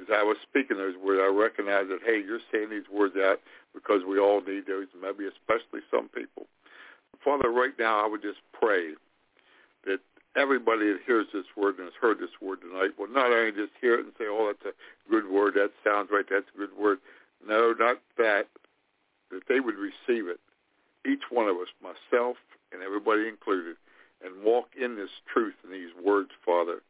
As I was speaking those words, I recognized that hey, you're saying these words out because we all need those, maybe especially some people. Father, right now I would just pray that everybody that hears this word and has heard this word tonight will not only just hear it and say, oh, that's a good word, that sounds right, that's a good word. No, not that, that they would receive it, each one of us, myself and everybody included, and walk in this truth in these words, Father,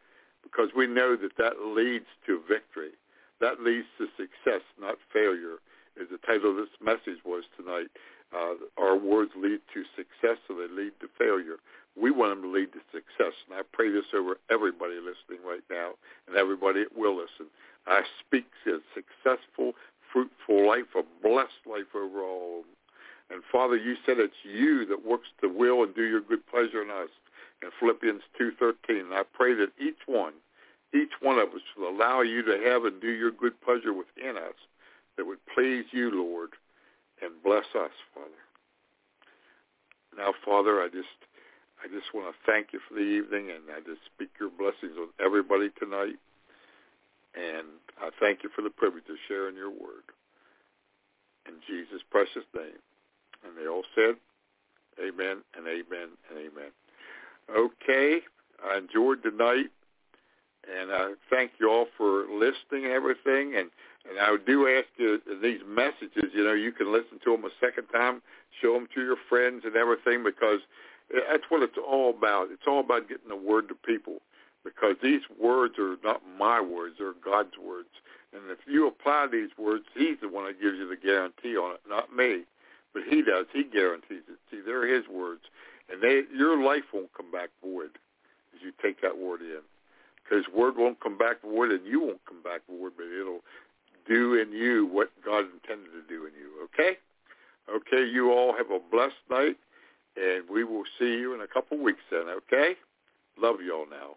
because we know that that leads to victory. That leads to success, not failure, as the title of this message was tonight. Uh, our words lead to success, so they lead to failure. We want them to lead to success, and I pray this over everybody listening right now and everybody that will listen. I speak a successful, fruitful life, a blessed life over all. And Father, you said it's you that works the will and do your good pleasure in us in Philippians 2.13. And I pray that each one, each one of us will allow you to have and do your good pleasure within us that would please you, Lord, and bless us, Father. Now, Father, I just I just want to thank you for the evening, and I just speak your blessings on everybody tonight. And I thank you for the privilege of sharing your word. In Jesus' precious name. And they all said, amen and amen and amen. Okay, I enjoyed the night, and I thank you all for listening and everything. And and I do ask you these messages. You know, you can listen to them a second time, show them to your friends and everything, because that's what it's all about. It's all about getting the word to people, because these words are not my words; they're God's words. And if you apply these words, He's the one that gives you the guarantee on it, not me. But He does. He guarantees it. See, they're His words and they your life won't come back void as you take that word in. Because word won't come back void, and you won't come back void, but it'll do in you what God intended to do in you. Okay? Okay, you all have a blessed night, and we will see you in a couple weeks then, okay? Love you all now.